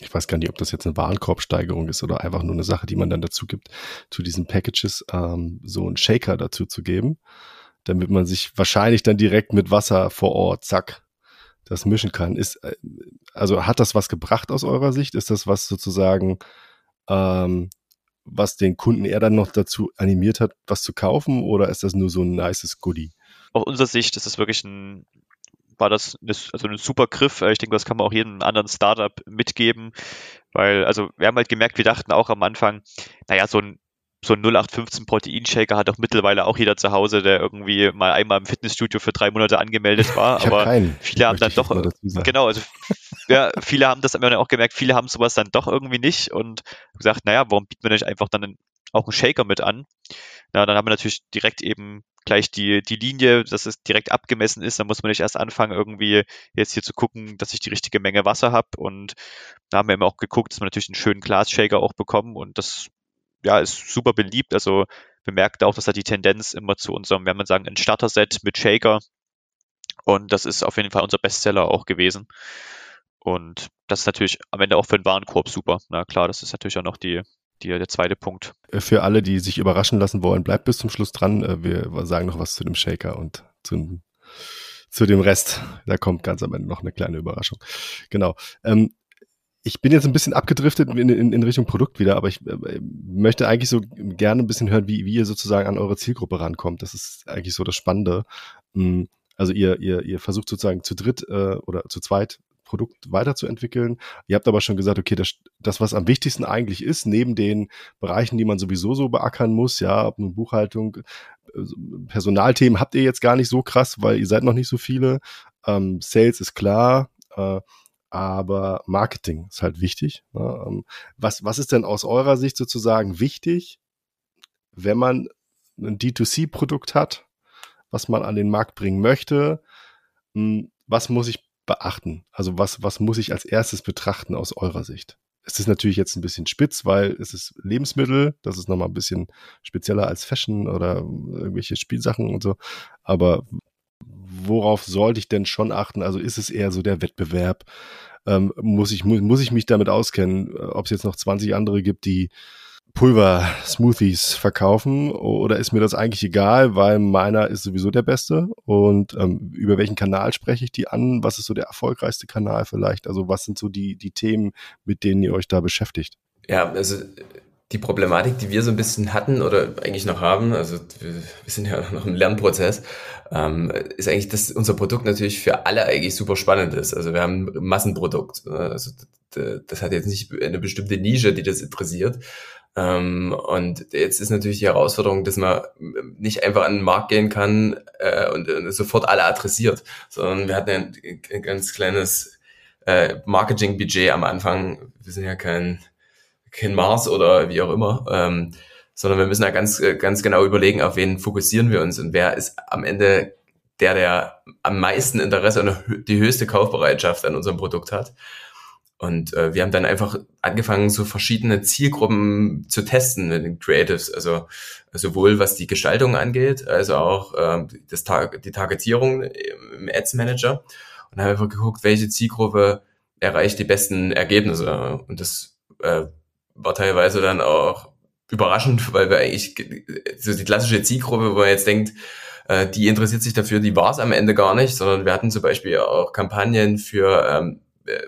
ich weiß gar nicht, ob das jetzt eine Warenkorbsteigerung ist oder einfach nur eine Sache, die man dann dazu gibt, zu diesen Packages ähm, so einen Shaker dazu zu geben, damit man sich wahrscheinlich dann direkt mit Wasser vor Ort, zack, das mischen kann. Ist, äh, also hat das was gebracht aus eurer Sicht? Ist das was sozusagen, ähm, was den Kunden eher dann noch dazu animiert hat, was zu kaufen, oder ist das nur so ein nices Goodie? Aus unserer Sicht ist es wirklich ein war das eine, also ein super Griff. Ich denke, das kann man auch jedem anderen Startup mitgeben, weil, also wir haben halt gemerkt, wir dachten auch am Anfang, naja, so ein so ein 0815 Proteinshaker hat doch mittlerweile auch jeder zu Hause, der irgendwie mal einmal im Fitnessstudio für drei Monate angemeldet war. Ich aber keinen, viele haben dann doch, genau, also ja, viele haben das auch gemerkt, viele haben sowas dann doch irgendwie nicht und gesagt, naja, warum bieten wir nicht einfach dann auch einen Shaker mit an? Na, dann haben wir natürlich direkt eben gleich die, die Linie, dass es direkt abgemessen ist. Dann muss man nicht erst anfangen, irgendwie jetzt hier zu gucken, dass ich die richtige Menge Wasser habe. Und da haben wir eben auch geguckt, dass wir natürlich einen schönen Glasshaker auch bekommen. Und das ja, ist super beliebt. Also bemerkt auch, dass da die Tendenz immer zu unserem, wenn man sagen, ein Starter-Set mit Shaker. Und das ist auf jeden Fall unser Bestseller auch gewesen. Und das ist natürlich am Ende auch für den Warenkorb super. Na klar, das ist natürlich auch noch die, die, der zweite Punkt. Äh, für alle, die sich überraschen lassen wollen, bleibt bis zum Schluss dran. Äh, wir sagen noch was zu dem Shaker und zu, zu dem Rest. Da kommt ganz am Ende noch eine kleine Überraschung. Genau. Ähm, ich bin jetzt ein bisschen abgedriftet in, in, in Richtung Produkt wieder, aber ich äh, möchte eigentlich so gerne ein bisschen hören, wie, wie ihr sozusagen an eure Zielgruppe rankommt. Das ist eigentlich so das Spannende. Mm, also ihr, ihr, ihr versucht sozusagen zu dritt äh, oder zu zweit Produkt weiterzuentwickeln. Ihr habt aber schon gesagt, okay, das, das, was am wichtigsten eigentlich ist, neben den Bereichen, die man sowieso so beackern muss, ja, ob nun Buchhaltung, äh, Personalthemen habt ihr jetzt gar nicht so krass, weil ihr seid noch nicht so viele. Ähm, Sales ist klar, äh, aber Marketing ist halt wichtig. Ne? Ähm, was, was ist denn aus eurer Sicht sozusagen wichtig, wenn man ein D2C-Produkt hat, was man an den Markt bringen möchte? Hm, was muss ich beachten? Also was, was muss ich als erstes betrachten aus eurer Sicht? Es ist natürlich jetzt ein bisschen spitz, weil es ist Lebensmittel, das ist nochmal ein bisschen spezieller als Fashion oder irgendwelche Spielsachen und so. Aber worauf sollte ich denn schon achten? Also ist es eher so der Wettbewerb? Ähm, muss, ich, muss, muss ich mich damit auskennen, ob es jetzt noch 20 andere gibt, die Pulver-Smoothies verkaufen oder ist mir das eigentlich egal, weil meiner ist sowieso der beste und ähm, über welchen Kanal spreche ich die an? Was ist so der erfolgreichste Kanal vielleicht? Also was sind so die, die Themen, mit denen ihr euch da beschäftigt? Ja, also die Problematik, die wir so ein bisschen hatten oder eigentlich noch haben, also wir, sind ja noch im Lernprozess, ähm, ist eigentlich, dass unser Produkt natürlich für alle eigentlich super spannend ist. Also wir haben ein Massenprodukt. Also das hat jetzt nicht eine bestimmte Nische, die das interessiert, ähm, und jetzt ist natürlich die Herausforderung, dass man nicht einfach an den Markt gehen kann äh, und, und, sofort alle adressiert, sondern wir hatten ein, ein ganz kleines äh, Marketing-Budget am Anfang. Wir sind ja kein, kein Mars oder wie auch immer, ähm, sondern wir müssen ja ganz, ganz genau überlegen, auf wen fokussieren wir uns und wer ist am Ende der, der am meisten Interesse und die höchste Kaufbereitschaft an unserem Produkt hat. Und äh, wir haben dann einfach angefangen, so verschiedene Zielgruppen zu testen mit den Creatives. Also sowohl was die Gestaltung angeht, als auch äh, das Tag die Targetierung im Ads Manager. Und haben einfach geguckt, welche Zielgruppe erreicht die besten Ergebnisse. Und das äh, war teilweise dann auch überraschend, weil wir eigentlich so die klassische Zielgruppe, wo man jetzt denkt, äh, die interessiert sich dafür, die war es am Ende gar nicht, sondern wir hatten zum Beispiel auch Kampagnen für ähm, äh,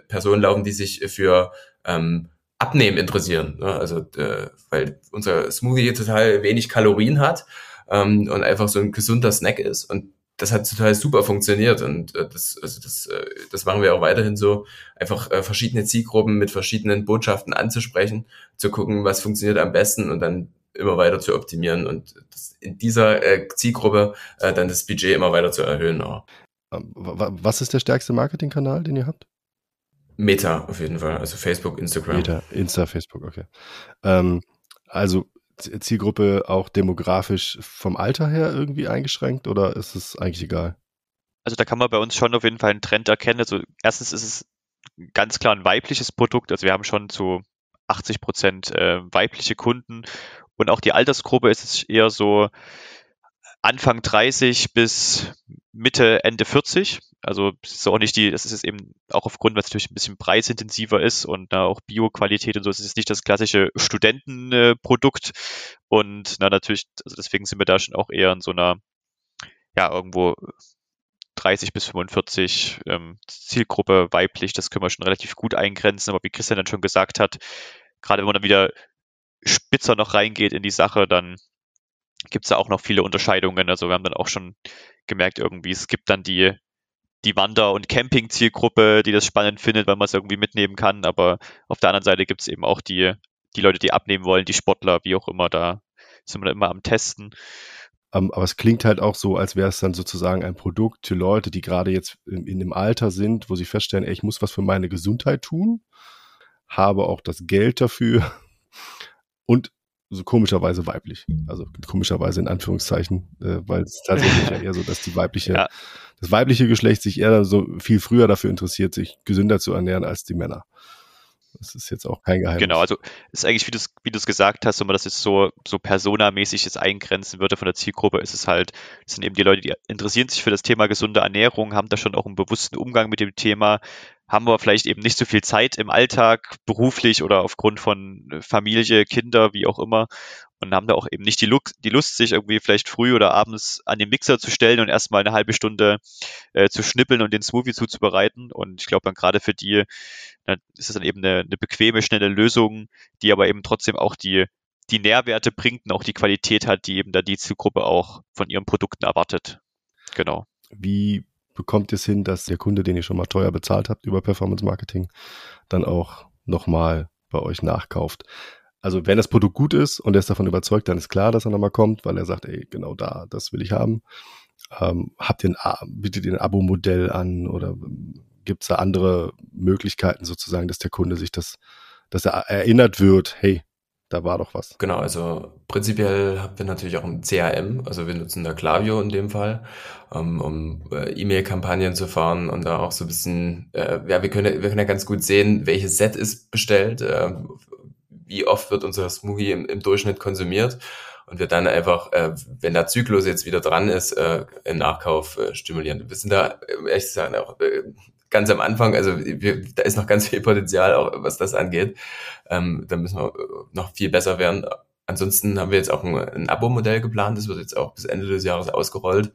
Personen laufen, die sich für ähm, Abnehmen interessieren. Ne? Also äh, weil unser Smoothie total wenig Kalorien hat ähm, und einfach so ein gesunder Snack ist. Und das hat total super funktioniert und äh, das, also das, äh, das machen wir auch weiterhin so, einfach äh, verschiedene Zielgruppen mit verschiedenen Botschaften anzusprechen, zu gucken, was funktioniert am besten und dann immer weiter zu optimieren und das, in dieser äh, Zielgruppe äh, dann das Budget immer weiter zu erhöhen. Auch. Ähm, was ist der stärkste Marketingkanal, den ihr habt? Meta auf jeden Fall, also Facebook, Instagram. Meta, Insta, Facebook, okay. Ähm, also Zielgruppe auch demografisch vom Alter her irgendwie eingeschränkt oder ist es eigentlich egal? Also da kann man bei uns schon auf jeden Fall einen Trend erkennen. Also erstens ist es ganz klar ein weibliches Produkt. Also wir haben schon zu 80 Prozent äh, weibliche Kunden und auch die Altersgruppe ist es eher so Anfang 30 bis Mitte, Ende 40. Also es ist auch nicht die, das ist jetzt eben auch aufgrund, was natürlich ein bisschen preisintensiver ist und na, auch Bioqualität und so, es ist nicht das klassische Studentenprodukt. und na, natürlich, also deswegen sind wir da schon auch eher in so einer, ja, irgendwo 30 bis 45 ähm, Zielgruppe weiblich, das können wir schon relativ gut eingrenzen, aber wie Christian dann schon gesagt hat, gerade wenn man dann wieder spitzer noch reingeht in die Sache, dann gibt es da auch noch viele Unterscheidungen. Also wir haben dann auch schon gemerkt, irgendwie, es gibt dann die, die Wander- und Camping-Zielgruppe, die das spannend findet, weil man es irgendwie mitnehmen kann. Aber auf der anderen Seite gibt es eben auch die, die Leute, die abnehmen wollen, die Sportler, wie auch immer, da sind wir immer am Testen. Ähm, aber es klingt halt auch so, als wäre es dann sozusagen ein Produkt für Leute, die gerade jetzt in, in dem Alter sind, wo sie feststellen, ey, ich muss was für meine Gesundheit tun, habe auch das Geld dafür und so komischerweise weiblich. Also komischerweise in Anführungszeichen, äh, weil es tatsächlich ja eher so, dass die weibliche, ja. das weibliche Geschlecht sich eher so viel früher dafür interessiert, sich gesünder zu ernähren als die Männer. Das ist jetzt auch kein Geheimnis. Genau, also ist eigentlich, wie du es wie gesagt hast, wenn man das jetzt so, so personamäßig jetzt eingrenzen würde von der Zielgruppe, ist es halt, sind eben die Leute, die interessieren sich für das Thema gesunde Ernährung, haben da schon auch einen bewussten Umgang mit dem Thema, haben wir vielleicht eben nicht so viel Zeit im Alltag, beruflich oder aufgrund von Familie, Kinder, wie auch immer. Und haben da auch eben nicht die, Lust, die Lust, sich irgendwie vielleicht früh oder abends an den Mixer zu stellen und erstmal eine halbe Stunde äh, zu schnippeln und den Smoothie zuzubereiten. Und ich glaube dann gerade für die na, ist es dann eben eine, eine bequeme, schnelle Lösung, die aber eben trotzdem auch die, die Nährwerte bringt und auch die Qualität hat, die eben da die Zielgruppe auch von ihren Produkten erwartet. Genau. Wie bekommt ihr es hin, dass der Kunde, den ihr schon mal teuer bezahlt habt über Performance Marketing, dann auch nochmal bei euch nachkauft? Also wenn das Produkt gut ist und er ist davon überzeugt, dann ist klar, dass er nochmal kommt, weil er sagt, ey, genau da, das will ich haben. Ähm, habt ihr ein, bietet ihr ein Abo-Modell an oder gibt es da andere Möglichkeiten sozusagen, dass der Kunde sich das, dass er erinnert wird, hey, da war doch was. Genau, also prinzipiell haben wir natürlich auch ein CRM, also wir nutzen da Klaviyo in dem Fall, um, um äh, E-Mail-Kampagnen zu fahren und da auch so ein bisschen, äh, ja, wir können, wir können ja ganz gut sehen, welches Set ist bestellt, äh, wie oft wird unser Smoothie im, im Durchschnitt konsumiert und wir dann einfach, äh, wenn der Zyklus jetzt wieder dran ist, äh, im Nachkauf äh, stimulieren. Wir sind da, äh, ehrlich gesagt, auch äh, ganz am Anfang, also wir, da ist noch ganz viel Potenzial, auch was das angeht. Ähm, da müssen wir noch viel besser werden. Ansonsten haben wir jetzt auch ein, ein Abo-Modell geplant, das wird jetzt auch bis Ende des Jahres ausgerollt.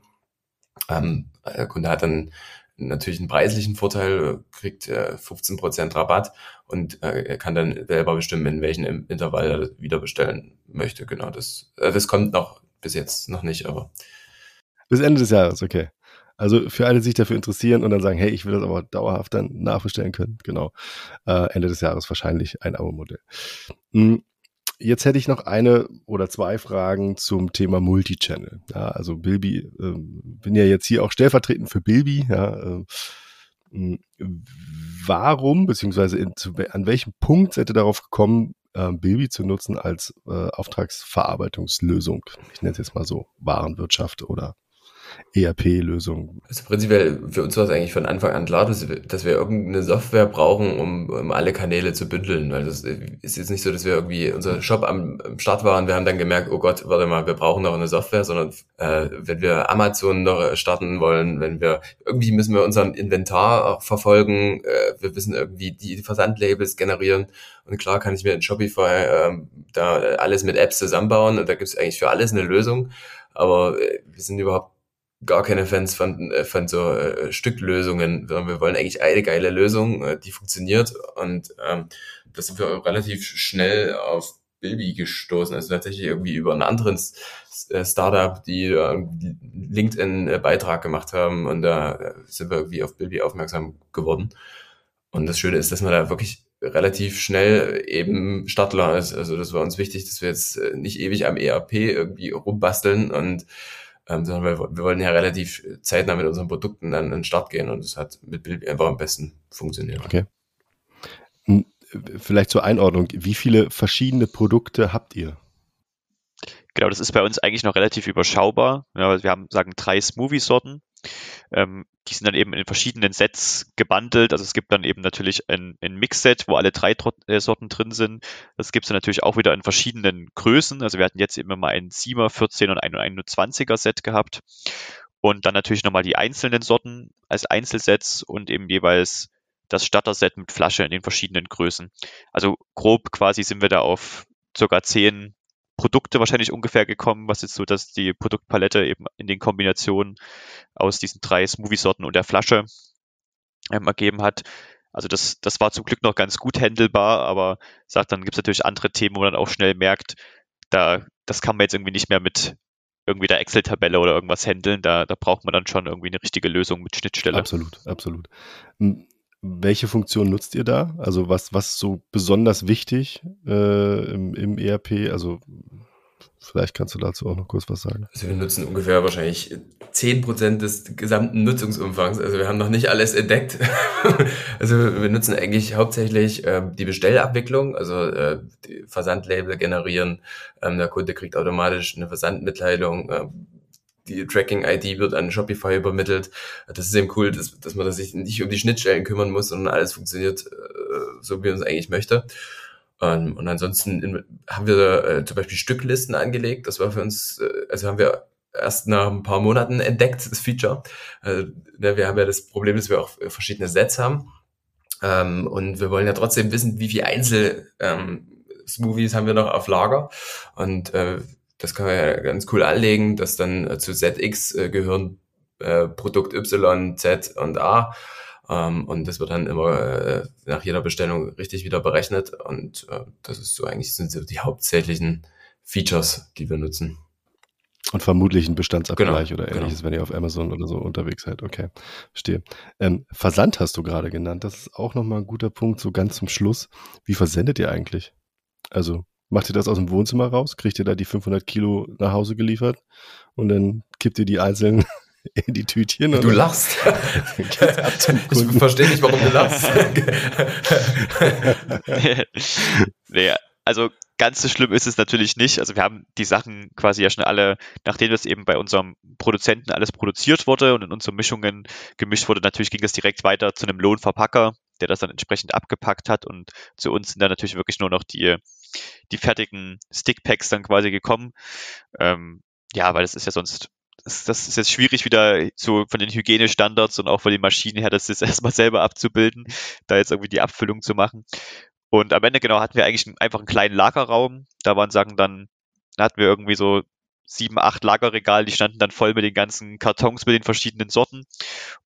Ähm, der Kunde hat dann natürlich einen preislichen Vorteil, kriegt äh, 15% Rabatt und äh, kann dann selber bestimmen, in welchem Intervall er wieder bestellen möchte. Genau, das, äh, das kommt noch bis jetzt noch nicht, aber. Bis Ende des Jahres, okay. Also für alle, die sich dafür interessieren und dann sagen, hey, ich will das aber dauerhaft dann nachbestellen können. Genau. Äh, Ende des Jahres wahrscheinlich ein Abo-Modell. Hm. Jetzt hätte ich noch eine oder zwei Fragen zum Thema Multichannel. Ja, also Bilby, äh, bin ja jetzt hier auch stellvertretend für Bilby. Ja, äh. Warum, beziehungsweise in, zu, an welchem Punkt seid ihr darauf gekommen, äh, Bilby zu nutzen als äh, Auftragsverarbeitungslösung? Ich nenne es jetzt mal so Warenwirtschaft oder ERP-Lösung? Also prinzipiell für uns war es eigentlich von Anfang an klar, dass wir, dass wir irgendeine Software brauchen, um, um alle Kanäle zu bündeln. Weil das ist jetzt nicht so, dass wir irgendwie unser Shop am, am Start waren. Wir haben dann gemerkt, oh Gott, warte mal, wir brauchen noch eine Software, sondern äh, wenn wir Amazon noch starten wollen, wenn wir irgendwie müssen wir unseren Inventar verfolgen, äh, wir wissen irgendwie die Versandlabels generieren. Und klar kann ich mir in Shopify äh, da alles mit Apps zusammenbauen und da gibt es eigentlich für alles eine Lösung. Aber äh, wir sind überhaupt gar keine Fans von, äh, von so äh, Stücklösungen, sondern wir wollen eigentlich eine geile Lösung, äh, die funktioniert. Und ähm, das sind wir relativ schnell auf Bilby gestoßen. Also tatsächlich irgendwie über einen anderen äh, Startup, die äh, LinkedIn-Beitrag gemacht haben und da sind wir irgendwie auf Bilby aufmerksam geworden. Und das Schöne ist, dass man da wirklich relativ schnell eben Startler ist. Also das war uns wichtig, dass wir jetzt nicht ewig am ERP irgendwie rumbasteln und ähm, sondern wir, wir wollen ja relativ zeitnah mit unseren Produkten dann an den Start gehen und das hat mit Bild einfach am besten funktioniert. Okay. Vielleicht zur Einordnung, wie viele verschiedene Produkte habt ihr? Genau, das ist bei uns eigentlich noch relativ überschaubar. Ja, wir haben, sagen, drei Smoothie-Sorten. Ähm, die sind dann eben in verschiedenen Sets gebundelt. Also es gibt dann eben natürlich ein, ein Mix-Set, wo alle drei äh, Sorten drin sind. Das gibt es dann natürlich auch wieder in verschiedenen Größen. Also wir hatten jetzt immer mal ein 7er, 14 und ein 21er Set gehabt. Und dann natürlich nochmal die einzelnen Sorten als Einzelsets und eben jeweils das Starter-Set mit Flasche in den verschiedenen Größen. Also grob quasi sind wir da auf circa zehn Produkte wahrscheinlich ungefähr gekommen, was jetzt so, dass die Produktpalette eben in den Kombinationen aus diesen drei Smoothie-Sorten und der Flasche ähm, ergeben hat. Also das, das war zum Glück noch ganz gut handelbar, aber sagt, dann gibt es natürlich andere Themen, wo man auch schnell merkt, da, das kann man jetzt irgendwie nicht mehr mit irgendwie der Excel-Tabelle oder irgendwas handeln. Da, da braucht man dann schon irgendwie eine richtige Lösung mit Schnittstelle. Absolut, absolut. Welche Funktion nutzt ihr da? Also was, was ist so besonders wichtig äh, im, im ERP? Also vielleicht kannst du dazu auch noch kurz was sagen. Also wir nutzen ungefähr wahrscheinlich zehn Prozent des gesamten Nutzungsumfangs. Also wir haben noch nicht alles entdeckt. also wir nutzen eigentlich hauptsächlich äh, die Bestellabwicklung, also äh, Versandlabel generieren. Ähm, der Kunde kriegt automatisch eine Versandmitteilung. Äh, die Tracking-ID wird an Shopify übermittelt. Das ist eben cool, dass, dass man sich nicht um die Schnittstellen kümmern muss, sondern alles funktioniert äh, so, wie man es eigentlich möchte. Ähm, und ansonsten in, haben wir äh, zum Beispiel Stücklisten angelegt. Das war für uns, äh, also haben wir erst nach ein paar Monaten entdeckt, das Feature. Äh, ne, wir haben ja das Problem, dass wir auch verschiedene Sets haben. Ähm, und wir wollen ja trotzdem wissen, wie viel Einzel ähm, haben wir noch auf Lager. Und äh, das kann man ja ganz cool anlegen, dass dann äh, zu ZX äh, gehören äh, Produkt Y, Z und A. Ähm, und das wird dann immer äh, nach jeder Bestellung richtig wieder berechnet. Und äh, das ist so eigentlich sind so die hauptsächlichen Features, die wir nutzen. Und vermutlich ein Bestandsabgleich genau, oder genau. ähnliches, genau. wenn ihr auf Amazon oder so unterwegs seid. Okay, verstehe. Ähm, Versand hast du gerade genannt. Das ist auch nochmal ein guter Punkt, so ganz zum Schluss. Wie versendet ihr eigentlich? Also macht ihr das aus dem Wohnzimmer raus, kriegt ihr da die 500 Kilo nach Hause geliefert und dann kippt ihr die einzeln in die Tütchen. Du lachst. ich verstehe nicht, warum du lachst. nee, also ganz so schlimm ist es natürlich nicht. Also wir haben die Sachen quasi ja schon alle, nachdem das eben bei unserem Produzenten alles produziert wurde und in unsere Mischungen gemischt wurde, natürlich ging das direkt weiter zu einem Lohnverpacker, der das dann entsprechend abgepackt hat und zu uns sind dann natürlich wirklich nur noch die die fertigen Stickpacks dann quasi gekommen. Ähm, ja, weil das ist ja sonst, das, das, ist jetzt schwierig wieder so von den Hygienestandards und auch von den Maschinen her, das jetzt erstmal selber abzubilden, da jetzt irgendwie die Abfüllung zu machen. Und am Ende genau hatten wir eigentlich einfach einen kleinen Lagerraum. Da waren Sachen dann, da hatten wir irgendwie so sieben, acht Lagerregale, die standen dann voll mit den ganzen Kartons mit den verschiedenen Sorten.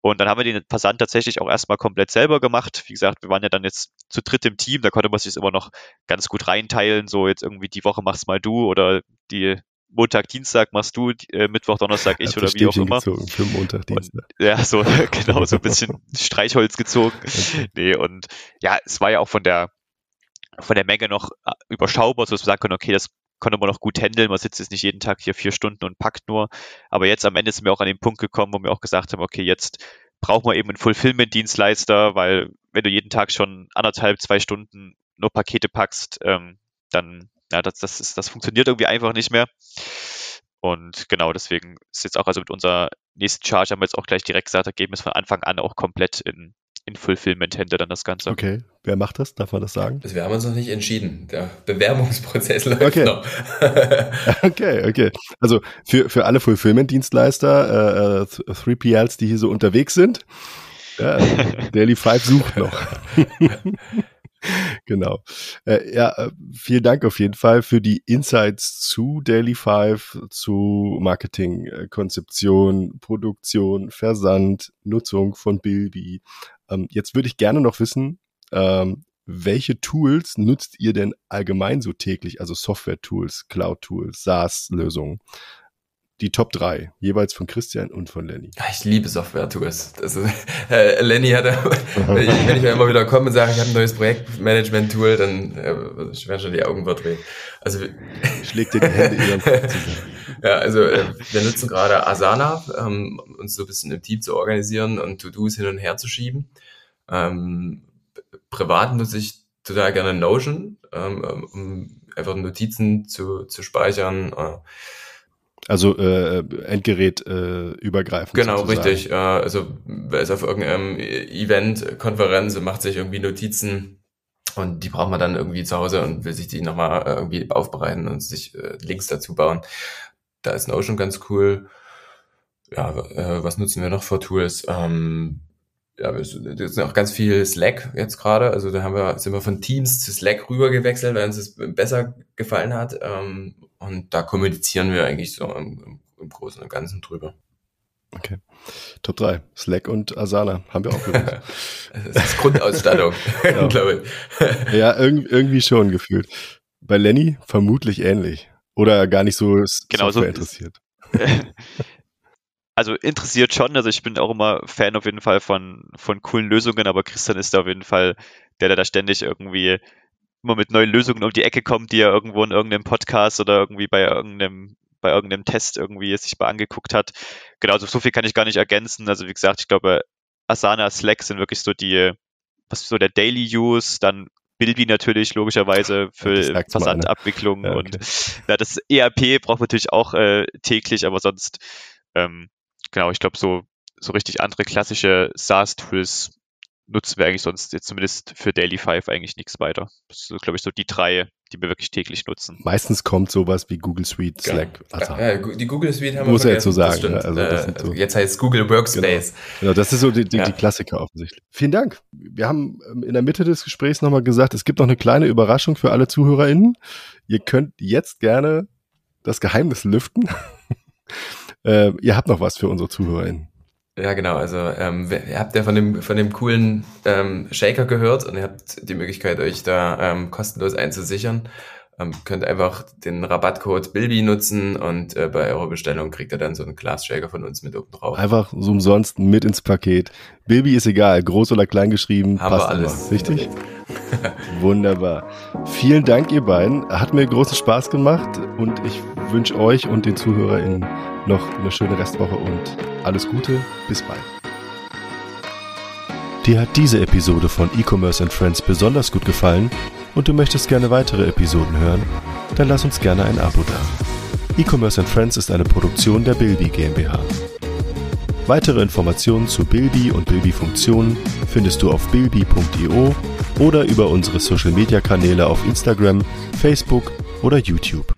Und dann haben wir den Versand tatsächlich auch erstmal komplett selber gemacht. Wie gesagt, wir waren ja dann jetzt zu dritt im Team, da konnte man sich immer noch ganz gut reinteilen. So jetzt irgendwie die Woche machst mal du oder die Montag, Dienstag machst du, äh, Mittwoch, Donnerstag ich oder wie auch immer. Gezogen für Montag, Dienstag. Und, ja, so genau, so ein bisschen Streichholz gezogen. Okay. Nee, und ja, es war ja auch von der von der Menge noch äh, überschaubar, so dass wir sagen können, okay, das konnte man noch gut handeln. Man sitzt jetzt nicht jeden Tag hier vier Stunden und packt nur. Aber jetzt am Ende sind wir auch an den Punkt gekommen, wo wir auch gesagt haben, okay, jetzt brauchen wir eben einen Fulfillment-Dienstleister, weil wenn du jeden Tag schon anderthalb, zwei Stunden nur Pakete packst, ähm, dann, ja, das, das, ist, das funktioniert irgendwie einfach nicht mehr. Und genau deswegen ist jetzt auch, also mit unserer nächsten Charge haben wir jetzt auch gleich direkt gesagt, da geben wir es von Anfang an auch komplett in, in Fulfillment-Hände dann das Ganze. Okay, wer macht das? Darf man das sagen? Also wir haben uns noch nicht entschieden. Der Bewerbungsprozess läuft Okay. noch. Okay, okay. Also für, für alle Fulfillment-Dienstleister, äh, äh, 3PLs, die hier so unterwegs sind, ja, Daily Five sucht noch. genau. Äh, ja, äh, vielen Dank auf jeden Fall für die Insights zu Daily Five, zu Marketing, äh, Konzeption, Produktion, Versand, Nutzung von Bilby. Ähm, jetzt würde ich gerne noch wissen, ähm, welche Tools nutzt ihr denn allgemein so täglich? Also Software-Tools, Cloud-Tools, SaaS-Lösungen? Die Top 3, jeweils von Christian und von Lenny. Ich liebe Software-Tools. Äh, Lenny hatte, wenn ich, wenn ich mir immer wieder komme und sage, ich habe ein neues Projektmanagement-Tool, dann äh, werden schon die Augen verdreht. Also Schlägt dir die Hände in den Kopf zusammen. Ja, also äh, wir nutzen gerade Asana, ähm, um uns so ein bisschen im Team zu organisieren und To-Dos hin und her zu schieben. Ähm, privat nutze ich total gerne Notion, ähm, um einfach Notizen zu, zu speichern. Äh, Also äh, Endgerät äh, übergreifend. genau, sozusagen. richtig. Äh, also wer ist auf irgendeinem Event, Konferenz und macht sich irgendwie Notizen und die braucht man dann irgendwie zu Hause und will sich die nochmal äh, irgendwie aufbereiten und sich äh, Links dazu bauen. Da ist Notion ganz cool. Ja, äh, was nutzen wir noch für Tools? Ähm, ja, wir sind auch ganz viel Slack jetzt gerade. Also da haben wir, sind wir von Teams zu Slack rüber gewechselt, weil uns das besser gefallen hat. Ähm, und da kommunizieren wir eigentlich so im, im Großen und Ganzen drüber. Okay. Top 3. Slack und Asana haben wir auch gewusst. Das ist Grundausstattung, Ja. glaube ich. ja, irgendwie schon gefühlt. Bei Lenny vermutlich ähnlich. Oder gar nicht so Genau, so- Software interessiert. also interessiert schon. Also ich bin auch immer Fan auf jeden Fall von, von coolen Lösungen, aber Christian ist da auf jeden Fall der, der da ständig irgendwie immer mit neuen Lösungen um die Ecke kommt, die er irgendwo in irgendeinem Podcast oder irgendwie bei irgendeinem bei irgendeinem Test irgendwie sich mal angeguckt hat. Genau, also so viel kann ich gar nicht ergänzen. Also wie gesagt, ich glaube, Asana, Slack sind wirklich so die, was so der Daily Use, dann Bilby natürlich logischerweise für mal, ne? Versandabwicklung Ja, und ja, das ERP braucht man natürlich auch äh, täglich, aber sonst ähm, genau, ich glaube, so, so richtig andere klassische SaaS-Tools nutzen wir eigentlich sonst jetzt zumindest für Daily Five eigentlich nichts weiter. Das sind, glaube ich, so die drei, die wir wirklich täglich nutzen. Meistens kommt sowas wie Google Suite, Slack, Asana. Ja, ja, die Google Suite haben Muss wir er jetzt so vergessen, sagen, das ne? Also das Äh, sind so- also jetzt heißt es Google Workspace. Genau, das ist so die, die, Ja. die Klassiker offensichtlich. Vielen Dank. Wir haben ähm, in der Mitte des Gesprächs nochmal gesagt, es gibt noch eine kleine Überraschung für alle ZuhörerInnen. Ihr könnt jetzt gerne das Geheimnis lüften. äh, ihr habt noch was für unsere ZuhörerInnen. Ja, genau. Also ähm, ihr habt ja von dem von dem coolen ähm, Shaker gehört und ihr habt die Möglichkeit, euch da ähm, kostenlos einzusichern. Ähm, könnt einfach den Rabattcode Bilby nutzen und äh, bei eurer Bestellung kriegt ihr dann so einen Glasshaker von uns mit oben drauf. Einfach so umsonst mit ins Paket. Baby ist egal, groß oder klein geschrieben, Haben passt alles. immer. Richtig? Wunderbar. Vielen Dank, ihr beiden. Hat mir großen Spaß gemacht und ich wünsche euch und den ZuhörerInnen noch eine schöne Restwoche und alles Gute. Bis bald. Dir hat diese Episode von E-Commerce and Friends besonders gut gefallen und du möchtest gerne weitere Episoden hören? Dann lass uns gerne ein Abo da. E-Commerce and Friends ist eine Produktion der Bilby GmbH. Weitere Informationen zu Bilby und Bilby-Funktionen findest du auf bilby.io oder über unsere Social-Media-Kanäle auf Instagram, Facebook oder YouTube.